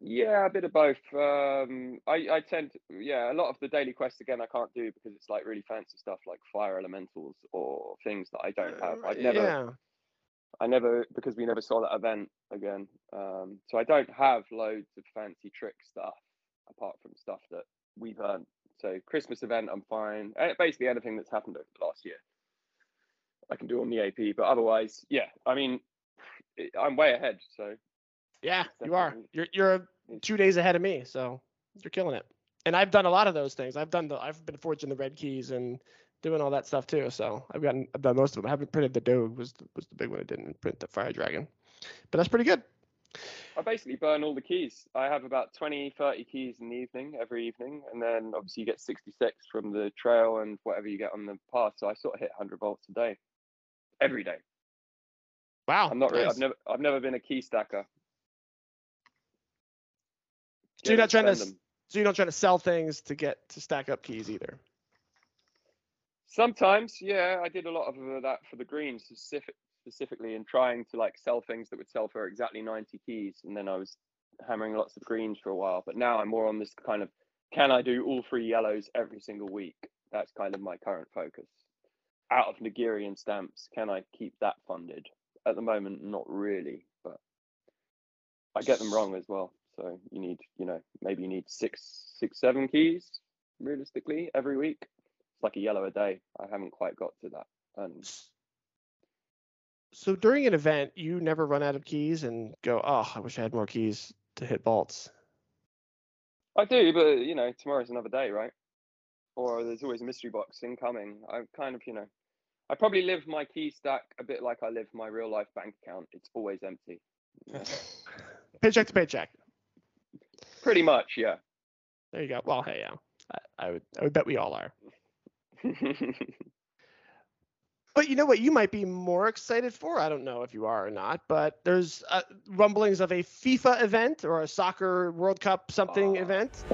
yeah, a bit of both. Um, I, I tend, to, yeah, a lot of the daily quests again I can't do because it's like really fancy stuff like fire elementals or things that I don't have. I've never, Yeah. I never because we never saw that event again. Um, so I don't have loads of fancy trick stuff apart from stuff that we've earned. So Christmas event, I'm fine. Eh, Basically anything that's happened over the last year, I can do on the AP. But otherwise, yeah, I mean, I'm way ahead. So Yeah, you are. You're you're mm. two days ahead of me, so you're killing it. And I've done a lot of those things. I've done the I've been forging the red keys and doing all that stuff too. So I've gotten I've done most of them. I haven't printed the Doge was the, was the big one. I didn't print the Fire Dragon, but that's pretty good. I basically burn all the keys. I have about 20, 30 keys in the evening, every evening. And then obviously you get 66 from the trail and whatever you get on the path. So I sort of hit 100 vaults a day, every day. Wow. I'm not really, nice. I've never, I've never been a key stacker. So you're not trying to them. So you don't try to sell things to get to stack up keys either. Sometimes, yeah, I did a lot of that for the greens specific, specifically in trying to like sell things that would sell for exactly 90 keys. And then I was hammering lots of greens for a while. But now I'm more on this kind of, can I do all three yellows every single week? That's kind of my current focus. Out of Nigerian stamps, can I keep that funded? At the moment, not really, but I get them wrong as well. So you need, you know, maybe you need six, six, seven keys realistically every week it's like a yellow a day. I haven't quite got to that. And So during an event, you never run out of keys and go, oh, I wish I had more keys to hit vaults. I do, but you know, tomorrow's another day, right? Or there's always a mystery box incoming. I kind of, you know, I probably live my key stack a bit like I live my real life bank account. It's always empty. know. Paycheck to paycheck. Pretty much, yeah. There you go. Well, hey, yeah, I, I would I would bet we all are. But you know what? You might be more excited for. I don't know if you are or not, but there's uh, rumblings of a FIFA event or a soccer World Cup something Ah. event.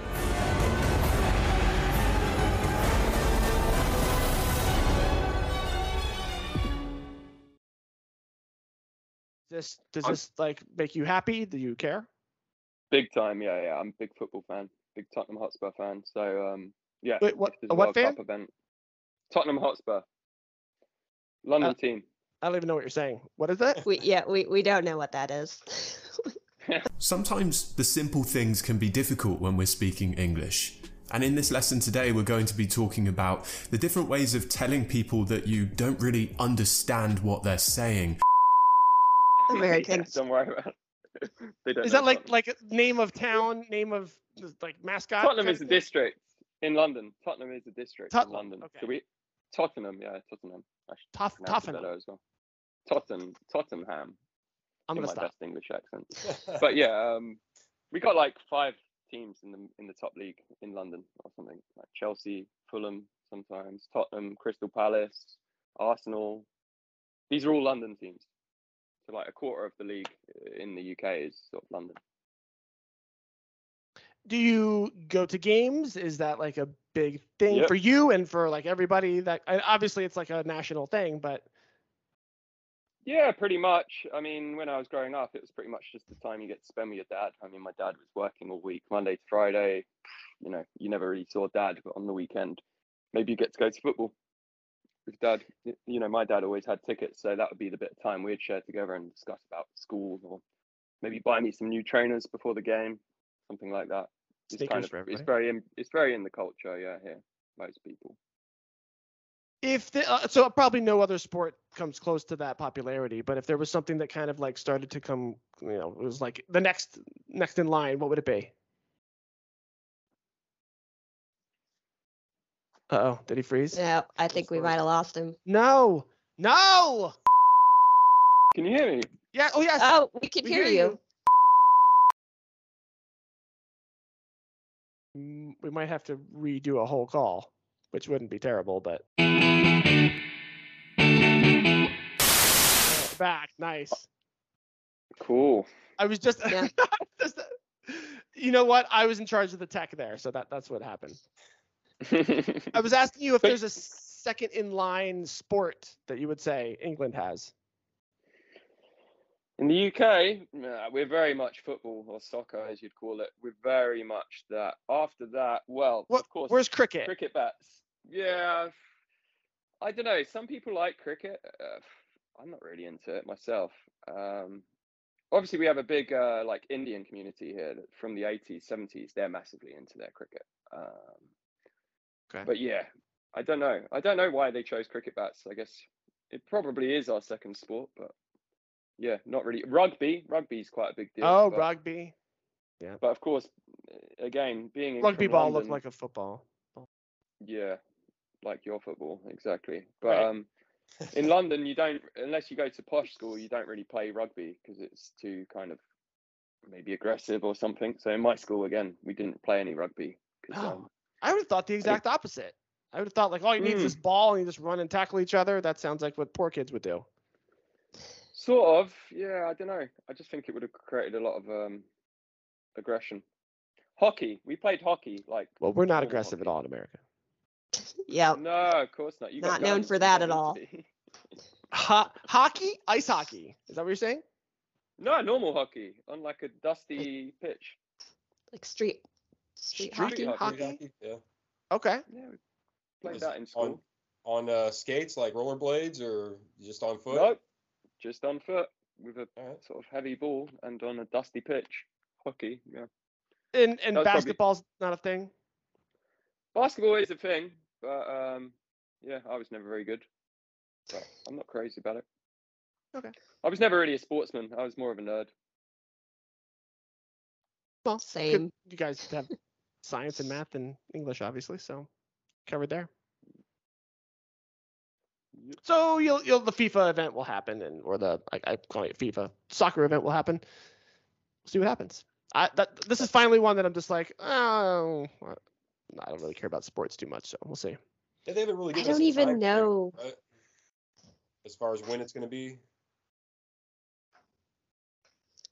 This does I'm- this like make you happy? Do you care? Big time, yeah, yeah. I'm a big football fan, big Tottenham Hotspur fan. So um, yeah. Wait, what- a what World fan? Cup event. Tottenham Hotspur. London Uh, team. I don't even know what you're saying. What is that? We yeah, we, we don't know what that is. Sometimes the simple things can be difficult when we're speaking English. And in this lesson today, we're going to be talking about the different ways of telling people that you don't really understand what they're saying. Yeah, Americans. don't worry about it. They don't Is that like Tottenham. like name of town, name of like mascot? Tottenham is a district in London. Tottenham is a district Tottenham, in London. okay. So we Tottenham, yeah, Tottenham. I should Toff, pronounce it Tottenham. as well. Tottenham, Tottenham. I'm gonna my stop. best English accent. But yeah, um, we got like five teams in the in the top league in London or something like Chelsea, Fulham, sometimes Tottenham, Crystal Palace, Arsenal. These are all London teams. So like a quarter of the league uh, in the UK is sort of London. Do you go to games? Is that like a big thing Yep. for you and for like everybody? That obviously it's like a national thing, but Yeah, pretty much. I mean, when I was growing up, it was pretty much just the time you get to spend with your dad. I mean, my dad was working all week, Monday to Friday. You know, you never really saw dad but on the weekend. Maybe you get to go to football with dad. You know, my dad always had tickets, so that would be the bit of time we'd share together and discuss about school or maybe buy me some new trainers before the game, something like that. It's Sneakers kind of, for it's very, in, it's very in the culture, yeah. Here, most people. if the, uh, so probably no other sport comes close to that popularity but if there was something that kind of like started to come you know it was like the next next in line what would it be uh-oh did he freeze No, I think we might have lost him. no no Can you hear me? yeah oh yes Oh, we can we hear, hear you. Mm, we might have to redo a whole call which wouldn't be terrible but back nice Cool. I was just, Yeah. just you know what? I was in charge of the tech there, so that that's what happened. I was asking you if But- there's a second in line sport that you would say England has. In the UK, we're very much football or soccer, as you'd call it. We're very much that. After that, well, What? of course, Where's cricket? cricket bats. Yeah, I don't know. Some people like cricket. Uh, I'm not really into it myself. Um, obviously, we have a big uh, like Indian community here that from the 80s, 70s. They're massively into their cricket. Um, Okay. But yeah, I don't know. I don't know why they chose cricket bats. I guess it probably is our second sport, but yeah, not really. Rugby, rugby's quite a big deal. oh, but, rugby. Yeah. But of course, again, being Rugby ball London, looked like a football. yeah, like your football exactly. But Right. um, in London, you don't unless you go to posh school, you don't really play rugby because it's too kind of maybe aggressive or something. So in my school, again, we didn't play any rugby. 'cause, um, I would have thought the exact opposite. I would have thought like all you need is Mm. this ball and you just run and tackle each other. That sounds like what poor kids would do. Sort of, yeah. I don't know. I just think it would have created a lot of um, aggression. Hockey, we played hockey like. Well, we're not normal aggressive at all in America. yeah. No, of course not. You got Not known for that at all. to. Ho- hockey, ice hockey. Is that what you're saying? no, normal hockey on like a dusty pitch. Like street street, Street hockey. hockey. hockey? Hockey, Yeah. Okay. Yeah, we played that in on- school. On uh, skates, like rollerblades, or just on foot? Nope, just on foot with a All right. sort of heavy ball and on a dusty pitch. Hockey, yeah. And and That was probably- basketball's not a thing. Basketball is a thing, but um, yeah, I was never very good. But I'm not crazy about it. Okay. I was never really a sportsman. I was more of a nerd. Well, Same. You guys have science and math and English, obviously, so covered there. So you'll you'll the FIFA event will happen, and or the I, I call it FIFA soccer event will happen. See what happens. I that this is finally one that I'm just like, oh, I don't really care about sports too much, so we'll see. Yeah, they haven't really I don't even time frame, know. right? As far as when it's going to be.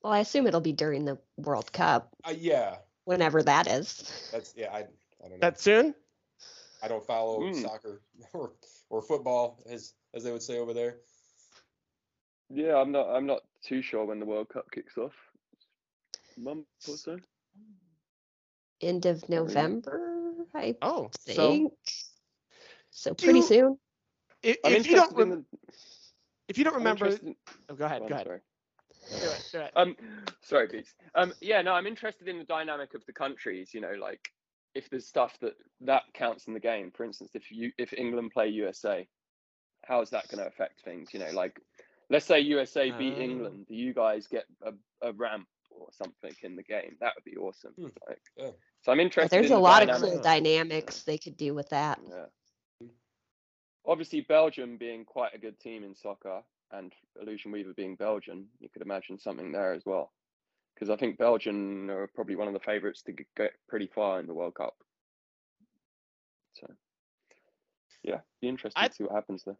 Well, I assume it'll be during the World Cup, Uh, yeah, whenever that is. that's yeah. I I don't know. That soon? I don't follow Mm. soccer or or football as as they would say over there. Yeah, I'm not. I'm not too sure when the World Cup kicks off. Month or so. End of. November, I Oh, so think. So, Do pretty you- soon. if, if you don't interested rem- the. if you don't remember, in- oh, go ahead, oh, go I'm ahead. sorry. Do it, do it. Um, sorry, Beats. Um, yeah, no, I'm interested in the dynamic of the countries. You know, like if there's stuff that that counts in the game. For instance, if you if England play USA, how is that going to affect things? You know, like let's say USA beat Oh. England, do you guys get a, a ramp or something in the game? That would be awesome. Hmm, Like, yeah. so I'm interested. there's in a the lot of cool dynamics they could do with that. Yeah. Obviously, Belgium being quite a good team in soccer, and Illusion Weaver being Belgian, you could imagine something there as well. because I think Belgium are probably one of the favourites to get pretty far in the World Cup. So, yeah, be interesting I- to see what happens there.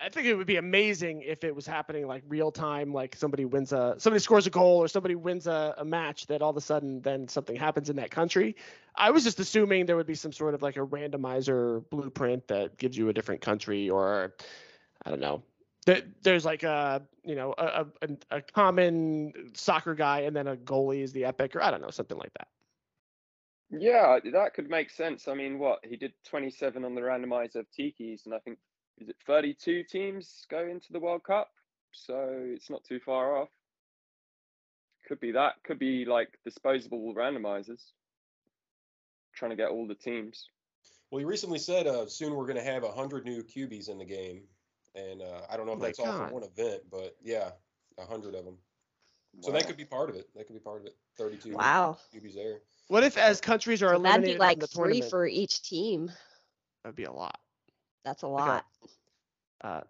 I think it would be amazing if it was happening like real time, like somebody wins a somebody scores a goal or somebody wins a, a match that all of a sudden then something happens in that country. I was just assuming there would be some sort of like a randomizer blueprint that gives you a different country or I don't know. There- There's like a you know a, a, a common soccer guy and then a goalie is the epic or I don't know something like that. Yeah, that could make sense. I mean, what he did 27 on the randomizer of Tiki's, and I think is it 32 teams go into the World Cup, so it's not too far off. Could be that. Could be like disposable randomizers. Trying to get all the teams. Well, he recently said uh, soon we're going to have 100 new QBs in the game. And uh, I don't know if Oh my that's all for one event, but yeah, 100 of them. So that could be part of it. That could be part of it. 32 Wow. QBs there. What if as countries are So that'd be like from the three tournament? for each team. That'd be a lot. That's a- lot. Uh,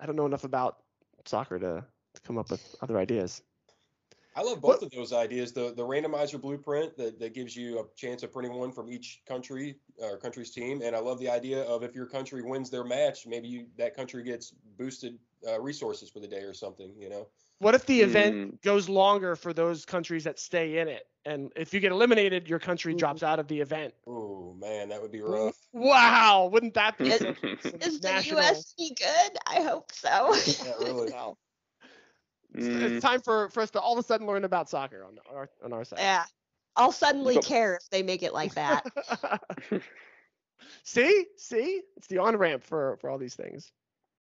I don't know enough about soccer to, to come up with other ideas. I love What- both of those ideas. The the randomizer blueprint that, that gives you a chance of printing one from each country or country's team, and I love the idea of if your country wins their match, maybe you, that country gets boosted uh, resources for the day or something. You know, What if the event Mm. goes longer for those countries that stay in it? And if you get eliminated, your country Mhm. drops out of the event. oh man, that would be rough. Wow, wouldn't that be Is- some, some Is the national? US any good? I hope so. Yeah, really. Wow. It's, Mm, it's time for, for us to all of a sudden learn about soccer on our on our side. yeah. I'll suddenly But- care if they make it like that. see, see, it's the on ramp for for all these things.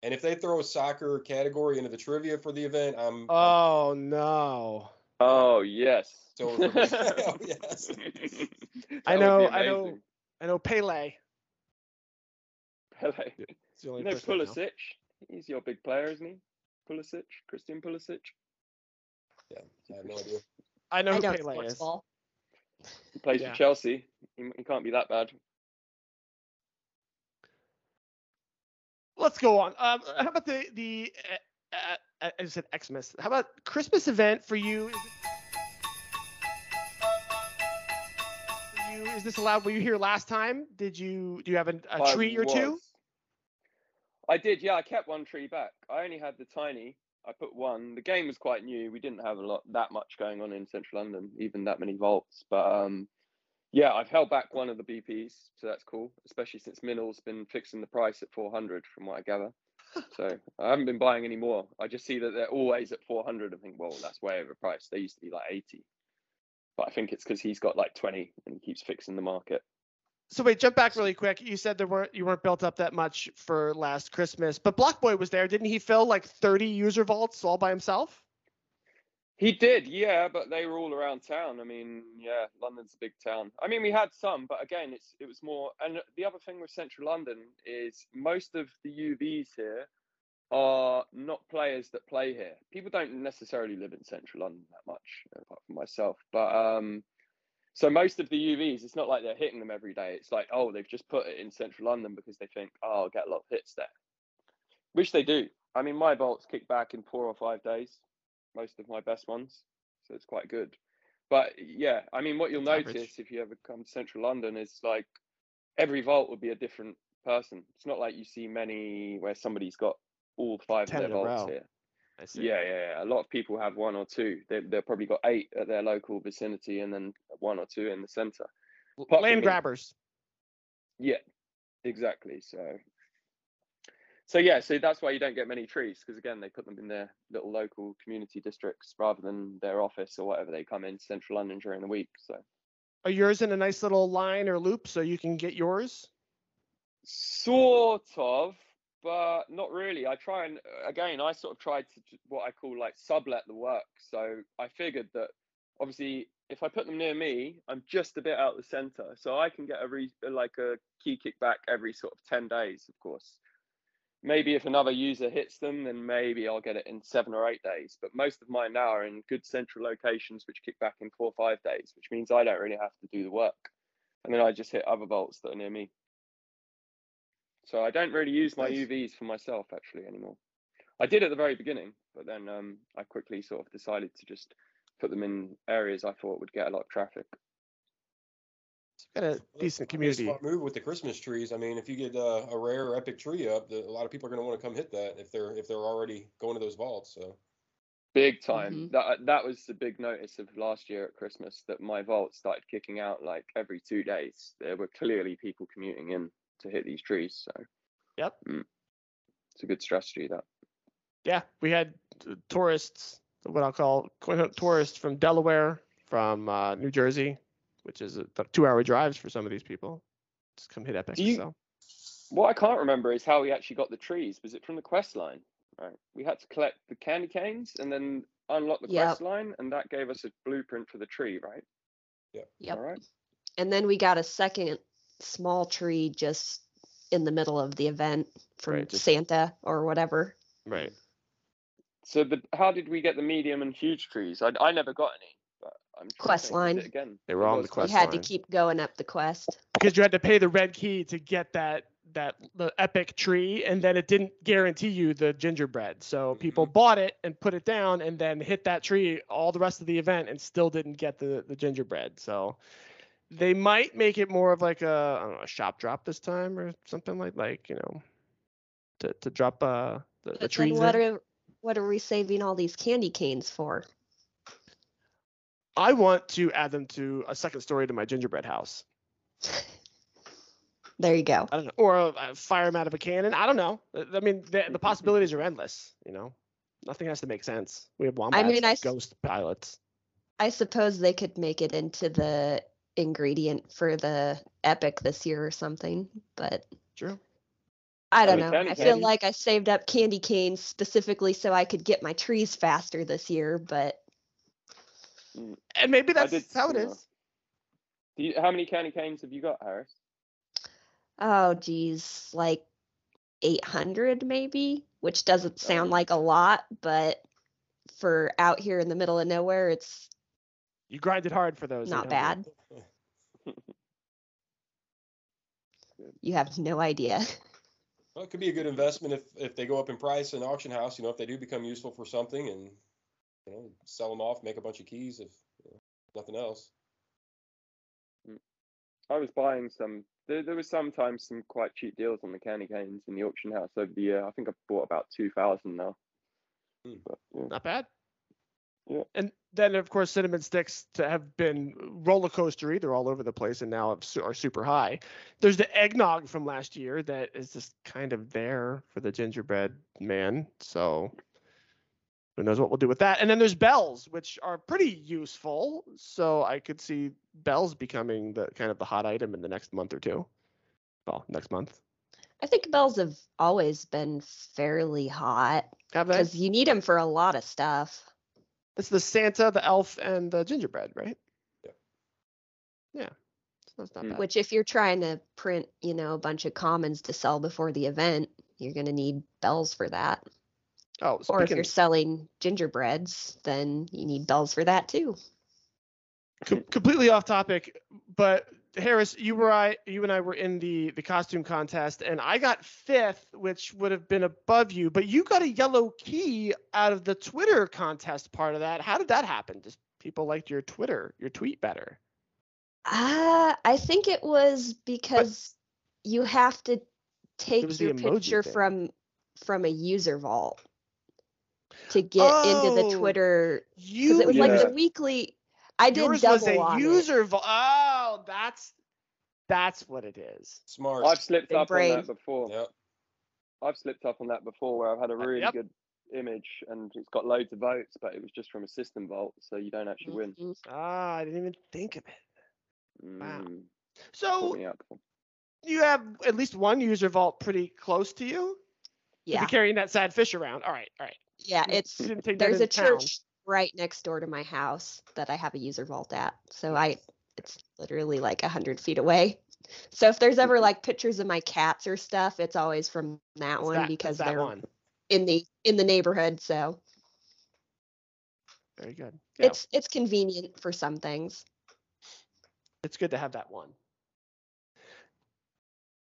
And if they throw a soccer category into the trivia for the event, I'm, I'm Oh no. oh yes. it's over for me. oh, yes. I That would be know, I know. I know Pele. Pele. It's the only You know person I know. Pulisic. He's your big player, isn't he? Pulisic, Christian Pulisic. Yeah, I have no idea. I know I who Pele is. ball. He plays Yeah. for Chelsea. He, he can't be that bad. Let's go on. Um, how about the the uh, uh, I just said Xmas. How about Christmas event for you? Is, it, you, is this allowed? Were you here last time? Did you do you have a tree or two? I did, yeah. I kept one tree back. I only had the tiny. I put one. The game was quite new. We didn't have a lot that much going on in central London, even that many vaults. But um, yeah, I've held back one of the BPs, so that's cool. Especially since Minnell's been fixing the price at 400, from what I gather. so I haven't been buying any more. I just see that they're always at 400. I think, well, that's way overpriced. They used to be like 80. But I think it's because he's got like 20 and he keeps fixing the market. So wait, jump back really quick. You said there weren't you weren't built up that much for last Christmas, but Block Boy was there. Didn't he fill like 30 user vaults all by himself? He did, yeah, but they were all around town. I mean, yeah, London's a big town. I mean, we had some, but again, it's it was more. And the other thing with Central London is most of the UVs here are not players that play here. People don't necessarily live in Central London that much, apart from myself. But um, so most of the UVs, it's not like they're hitting them every day. It's like, oh, they've just put it in Central London because they think, oh, I'll get a lot of hits there, which they do. I mean, my vaults kick back in four or five days most of my best ones, so it's quite good. But yeah, I mean, what you'll That's notice average. if you ever come to Central London is like every vault will be a different person. It's not like you see many where somebody's got all five of their vaults here. Yeah, yeah, yeah. A lot of people have one or two. They they've probably got eight at their local vicinity, and then one or two in the centre. L- Apart Land grabbers. Yeah, exactly. So, so yeah, so that's why you don't get many trees because again, they put them in their little local community districts rather than their office or whatever. They come in central London during the week. So, Are yours in a nice little line or loop so you can get yours? sort of, but not really. I try and uh, again, I sort of tried to what I call like sublet the work. So I figured that obviously if I put them near me, I'm just a bit out the center, so I can get a re- like a key kickback every sort of ten days, of course. Maybe if another user hits them, then maybe I'll get it in seven or eight days. But most of mine now are in good central locations, which kick back in four or five days, which means I don't really have to do the work. And then I just hit other vaults that are near me. So I don't really use my Nice. UVs for myself actually anymore. I did at the very beginning, but then um, I quickly sort of decided to just put them in areas I thought would get a lot of traffic. Got a decent community. Smart move with the Christmas trees. I mean, if you get uh, a rare or epic tree up, the, a lot of people are going to want to come hit that if they're if they're already going to those vaults. So Big time. Mhm. That that was the big notice of last year at Christmas that my vault started kicking out like every two days. There were clearly people commuting in to hit these trees. So Yep. mm, it's a good strategy. That Yeah, we had uh, tourists, what I'll call quote tourists from Delaware, from uh, New Jersey, which is a, about two-hour drives for some of these people. Just come hit Epic. Do you- so what I can't remember is how we actually got the trees. Was it from the quest line? Right. We had to collect the candy canes and then unlock the Yep. quest line, and that gave us a blueprint for the tree, right? Yeah. Yep. All right. And then we got a second small tree just in the middle of the event from Right, just- Santa or whatever. right. So the how did we get the medium and huge trees? I, I never got any. But I'm trying to Quest think, was line. it Again, They were on the quest we had line. to keep going up the quest. because you had to pay the red key to get that that the epic tree and then it didn't guarantee you the gingerbread so people bought it and put it down and then hit that tree all the rest of the event and still didn't get the the gingerbread so they might make it more of like a I don't know a shop drop this time or something like like you know to to drop uh the, the But trees what are what are we saving all these candy canes for? I want to add them to a second story to my gingerbread house There you go. I don't know, or uh, fire them out of a cannon. I don't know. I mean, the, the possibilities are endless. You know, nothing has to make sense. We have wombats, mean, I s- ghost pilots. I suppose they could make it into the ingredient for the epic this year or something, but True. I don't the know. candy I feel canes. like I saved up candy canes specifically so I could get my trees faster this year, but Mm. And maybe that's did how it similar. is. Do you, how many county canes have you got, Harris? oh geez, like 800 maybe, which doesn't sound Oh. like a lot, but for out here in the middle of nowhere, it's You grinded hard for those. not bad. You have no idea. well, it could be a good investment if if they go up in price in auction house. You know, if they do become useful for something, and you know, sell them off, make a bunch of keys if you know, nothing else. I was buying some. There, there was sometimes some quite cheap deals on the candy canes in the auction house over the year. I think I've bought about two thousand now. Hmm. But, yeah. Not bad. Yeah. And then of course cinnamon sticks to have been roller coastery. They're all over the place and now are super high. There's the eggnog from last year that is just kind of there for the gingerbread man. So who knows what we'll do with that? And then there's bells, which are pretty useful. So I could see bells becoming the kind of the hot item in the next month or two. Well, next month. I think bells have always been fairly hot because you need them for a lot of stuff. It's the Santa, the elf, and the gingerbread, right? Yeah. Yeah. So that's not Mm. bad. Which, if you're trying to print, you know, a bunch of commons to sell before the event, you're going to need bells for that. Oh, Or if you're selling gingerbreads, then you need bells for that too. com- completely off topic, but Harris, you were I, you and I were in the the costume contest, and I got fifth, which would have been above you, but you got a yellow key out of the Twitter contest part of that. How did that happen? Just people liked your Twitter, your tweet better. Ah, I think it was because you have to take your picture thing. from from a user vault to get into the Oh, Twitter because it was like the weekly. I did yours double was a on it. user. Vo- oh, that's that's what it is. Smart. I've slipped Big up brain. on that before. Yep. I've slipped up on that before where I've had a really yep. good image and it's got loads of votes, but it was just from a system vault, so you don't actually win. Mhm. Ah, I didn't even think of it. Wow. Mm, So caught me out before. you have at least one user vault pretty close to you. Yeah, you're carrying that sad fish around. All right, all right. Yeah. It's didn't take that there's a town. church right next door to my house that I have a user vault at. So I it's literally like a hundred feet away. So if there's ever mm-hmm. like pictures of my cats or stuff, it's always from that It's one that- because that they're one. in the in the neighborhood. So Very good. Yeah, it's it's convenient for some things. it's good to have that one.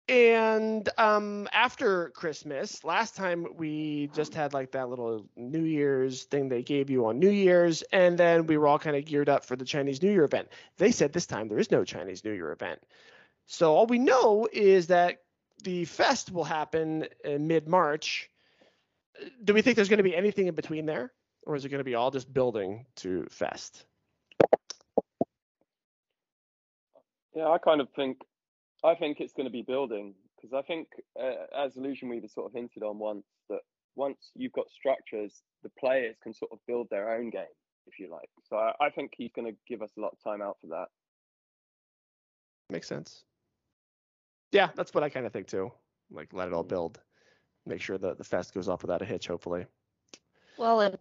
And um, after Christmas, last time we just had like that little New Year's thing they gave you on New Year's, and then we were all kind of geared up for the Chinese New Year event. They said this time there is no Chinese New Year event. So all we know is that the fest will happen in mid March. Do we think there's going to be anything in between there, or is it going to be all just building to fest? Yeah, I kind of think, I think it's going to be building because I think, uh, as Illusion Weaver sort of hinted on once, that once you've got structures, the players can sort of build their own game, if you like. So I, I think he's going to give us a lot of time out for that. Makes sense. Yeah, that's what I kind of think too. Like let it all build. Make sure that the fest goes off without a hitch, hopefully. Well, and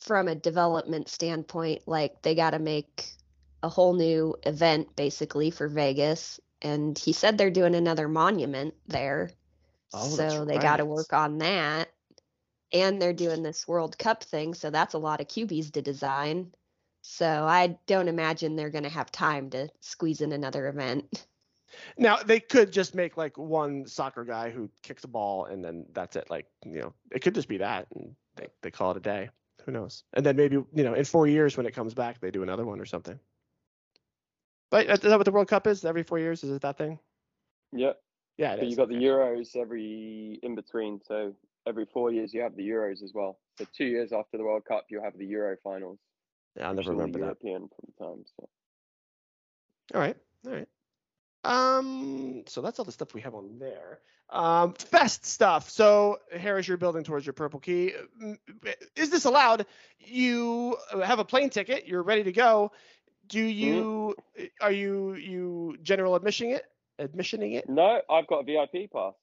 from a development standpoint, like they got to make a whole new event basically for Vegas. And he said they're doing another monument there. Oh, so they got to work on that. And they're doing this World Cup thing. So that's a lot of QBs to design. So I don't imagine they're going to have time to squeeze in another event. Now they could just make like one soccer guy who kicks a ball and then that's it. Like, you know, it could just be that and they, they call it a day. Who knows? And then maybe, you know, in four years when it comes back, they do another one or something. But is that what the World Cup is? Every four years? Is it that thing? Yeah, Yeah, it but is. you've got the. Euros every in between. So every four years you have the Euros as well. So two years after the World Cup, you have the Euro finals. Yeah, I'll never remember that. European time. So. All right. All right. Um, so that's all the stuff we have on there. Um, fest stuff. So Harris, you're building towards your purple key. Is this allowed? You have a plane ticket. You're ready to go. Do you? Are you you general admission it? Admissioning it? No, I've got a VIP pass.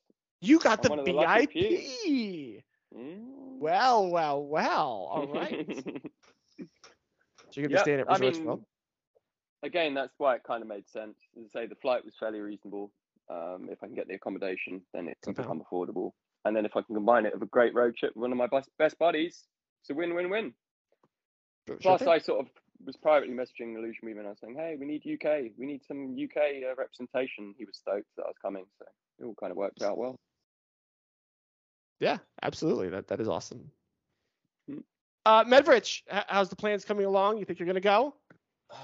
You got I'm the VIP. Mm. Well, well, well. All right. so you're gonna be Yeah, staying at I mean, World. again, that's why it kind of made sense. As I say, the flight was fairly reasonable. Um, if I can get the accommodation, then it can become affordable. And then if I can combine it with a great road trip with one of my best, best buddies, it's a win-win-win. Sure Plus, thing. I sort of was privately messaging Illusion Weaver and I was saying, "Hey, we need UK. We need some UK uh, representation." He was stoked that I was coming, so it all kind of worked out well. Yeah, absolutely. That that is awesome. Hmm. Uh, Medvrich, how's the plans coming along? You think you're gonna go?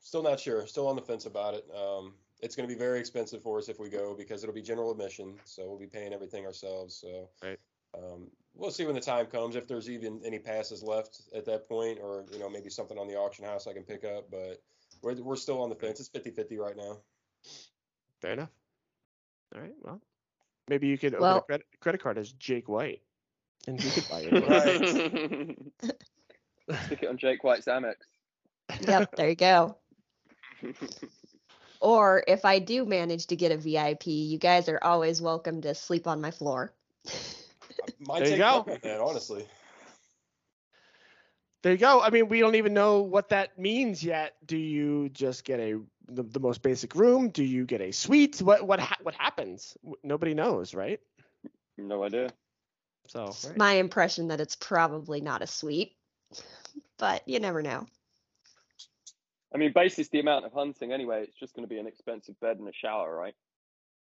Still not sure. Still on the fence about it. Um, it's going to be very expensive for us if we go because it'll be general admission, so we'll be paying everything ourselves. So Right. Um, we'll see when the time comes if there's even any passes left at that point, or you know maybe something on the auction house I can pick up. But we're we're still on the fence. It's 50-50 right now. Fair enough. All right. Well, maybe you could open Well- a credit, credit card as Jake White, and he could buy it. Right. Stick it on Jake White's Amex. Yep, there you go. Or if I do manage to get a VIP, you guys are always welcome to sleep on my floor. Might There you take go. up that, honestly. There you go. I mean, we don't even know what that means yet. Do you just get a the, the most basic room? Do you get a suite? What what ha- what happens? Nobody knows, right? No idea. So right. my impression that it's probably not a suite, but you never know. I mean, basis the amount of hunting anyway, it's just going to be an expensive bed and a shower, right?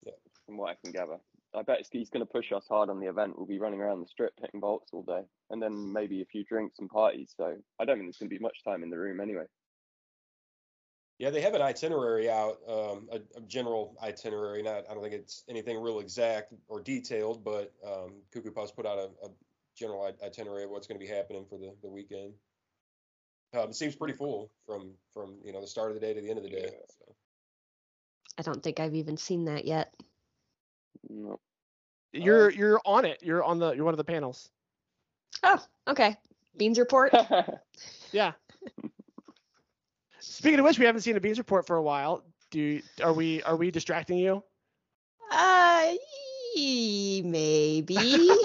Yeah. From what I can gather. I bet he's going to push us hard on the event. We'll be running around the strip hitting vaults all day, and then maybe a few drinks and parties. So I don't think there's going to be much time in the room anyway. Yeah, they have an itinerary out, um, a, a general itinerary. Not, I don't think it's anything real exact or detailed, but um, Cuckoo Puffs put out a, a general itinerary of what's going to be happening for the, the weekend. Um, it seems pretty full from from you know the start of the day to the end of the day. Yeah. So. I don't think I've even seen that yet. No. You're you're on it. You're on the you're one of the panels. Oh, okay. Beans report. Yeah. Speaking of which, we haven't seen a beans report for a while. Do you, are we are we distracting you? Uh, maybe.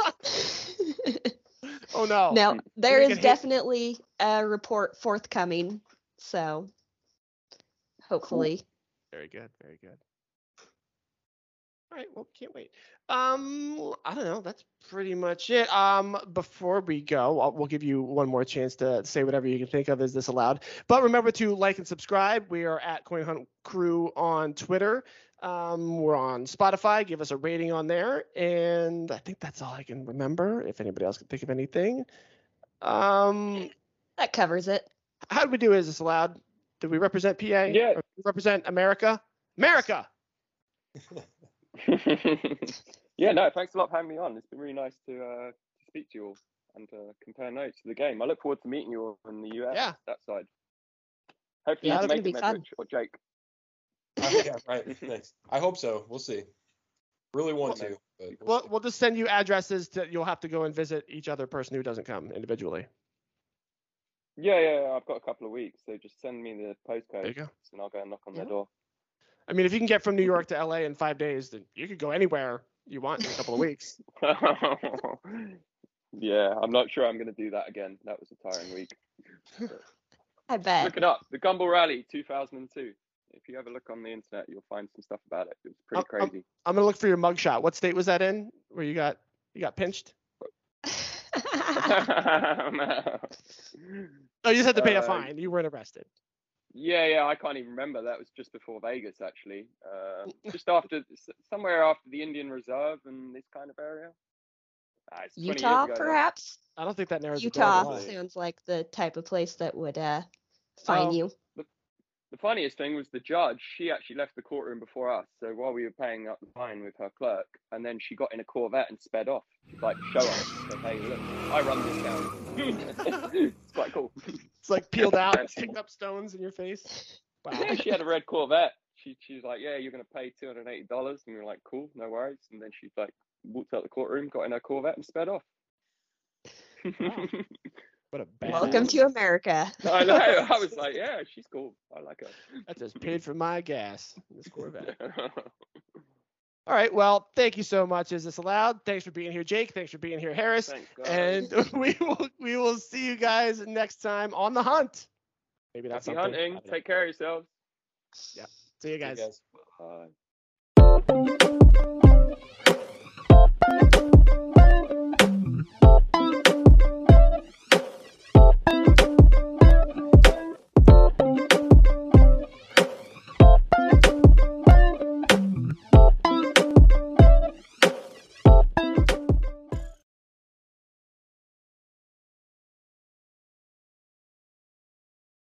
Oh no. no, there is we is get hit- definitely a report forthcoming. So hopefully. Very good. Very good. All right, well, can't wait. Um, I don't know. That's pretty much it. Um, before we go, I'll, we'll give you one more chance to say whatever you can think of. Is this allowed? But remember to like and subscribe. We are at Coin Hunt Crew on Twitter. Um, we're on Spotify. Give us a rating on there, and I think that's all I can remember. If anybody else can think of anything, um, That covers it. how do we do? Is this allowed? Do we represent PA? Yeah. Represent America? America. yeah, no, thanks a lot for having me on. It's been really nice to uh, to speak to you all and uh, compare notes to the game. I look forward to meeting you all in the US. Yeah. that side. Hopefully, Yeah, you it's can make be it, fun. Medvrich or Jake. Uh, yeah, right. Thanks. I hope so. We'll see. Really want Well, to. But we'll Well, see. we'll just send you addresses that you'll have to go and visit each other person who doesn't come individually. Yeah, yeah, yeah, I've got a couple of weeks, so just send me the postcode There you go. and I'll go and knock on Yeah. their door. I mean, if you can get from New York to LA in five days, then you could go anywhere you want in a couple of weeks. yeah, I'm not sure I'm going to do that again. That was a tiring week. I bet. Look it up, the Gumball Rally 2002. If you ever look on the internet, you'll find some stuff about it. It was pretty um, crazy. I'm gonna look for your mugshot. What state was that in? Where you got you got pinched? Oh, you just had to pay a Uh, fine. You weren't arrested. Yeah, yeah, I can't even remember. That was just before Vegas, actually. Uh, just after, somewhere after the Indian Reserve and this kind of area. It's 20 years Utah, ago, though. perhaps? I don't think that narrows it Utah down. Right. sounds like the type of place that would uh, fine Oh. you. The funniest thing was the judge. She actually left the courtroom before us. So while we were paying up the fine with her clerk, and then she got in a Corvette and sped off, like to show us, said, "Hey, look, I run this town." it's quite cool. It's like peeled out, picked up stones in your face. Wow. Yeah, she had a red Corvette. She she was like, "Yeah, you're gonna pay two hundred eighty dollars," and we were like, "Cool, no worries." And then she like walked out the courtroom, got in her Corvette, and sped off. Wow. What a bad. Welcome to America. I know. I was like, "Yeah, she's cool. I like her. That just paid for my gas. in This Corvette. All right. Well, thank you so much. Is this allowed? Thanks for being here, Jake. Thanks for being here, Harris. Thanks, guys. And we will we will see you guys next time on the hunt. Maybe that's Happy something. hunting. I don't know. Take care of yourselves. See you See you guys. guys. Bye.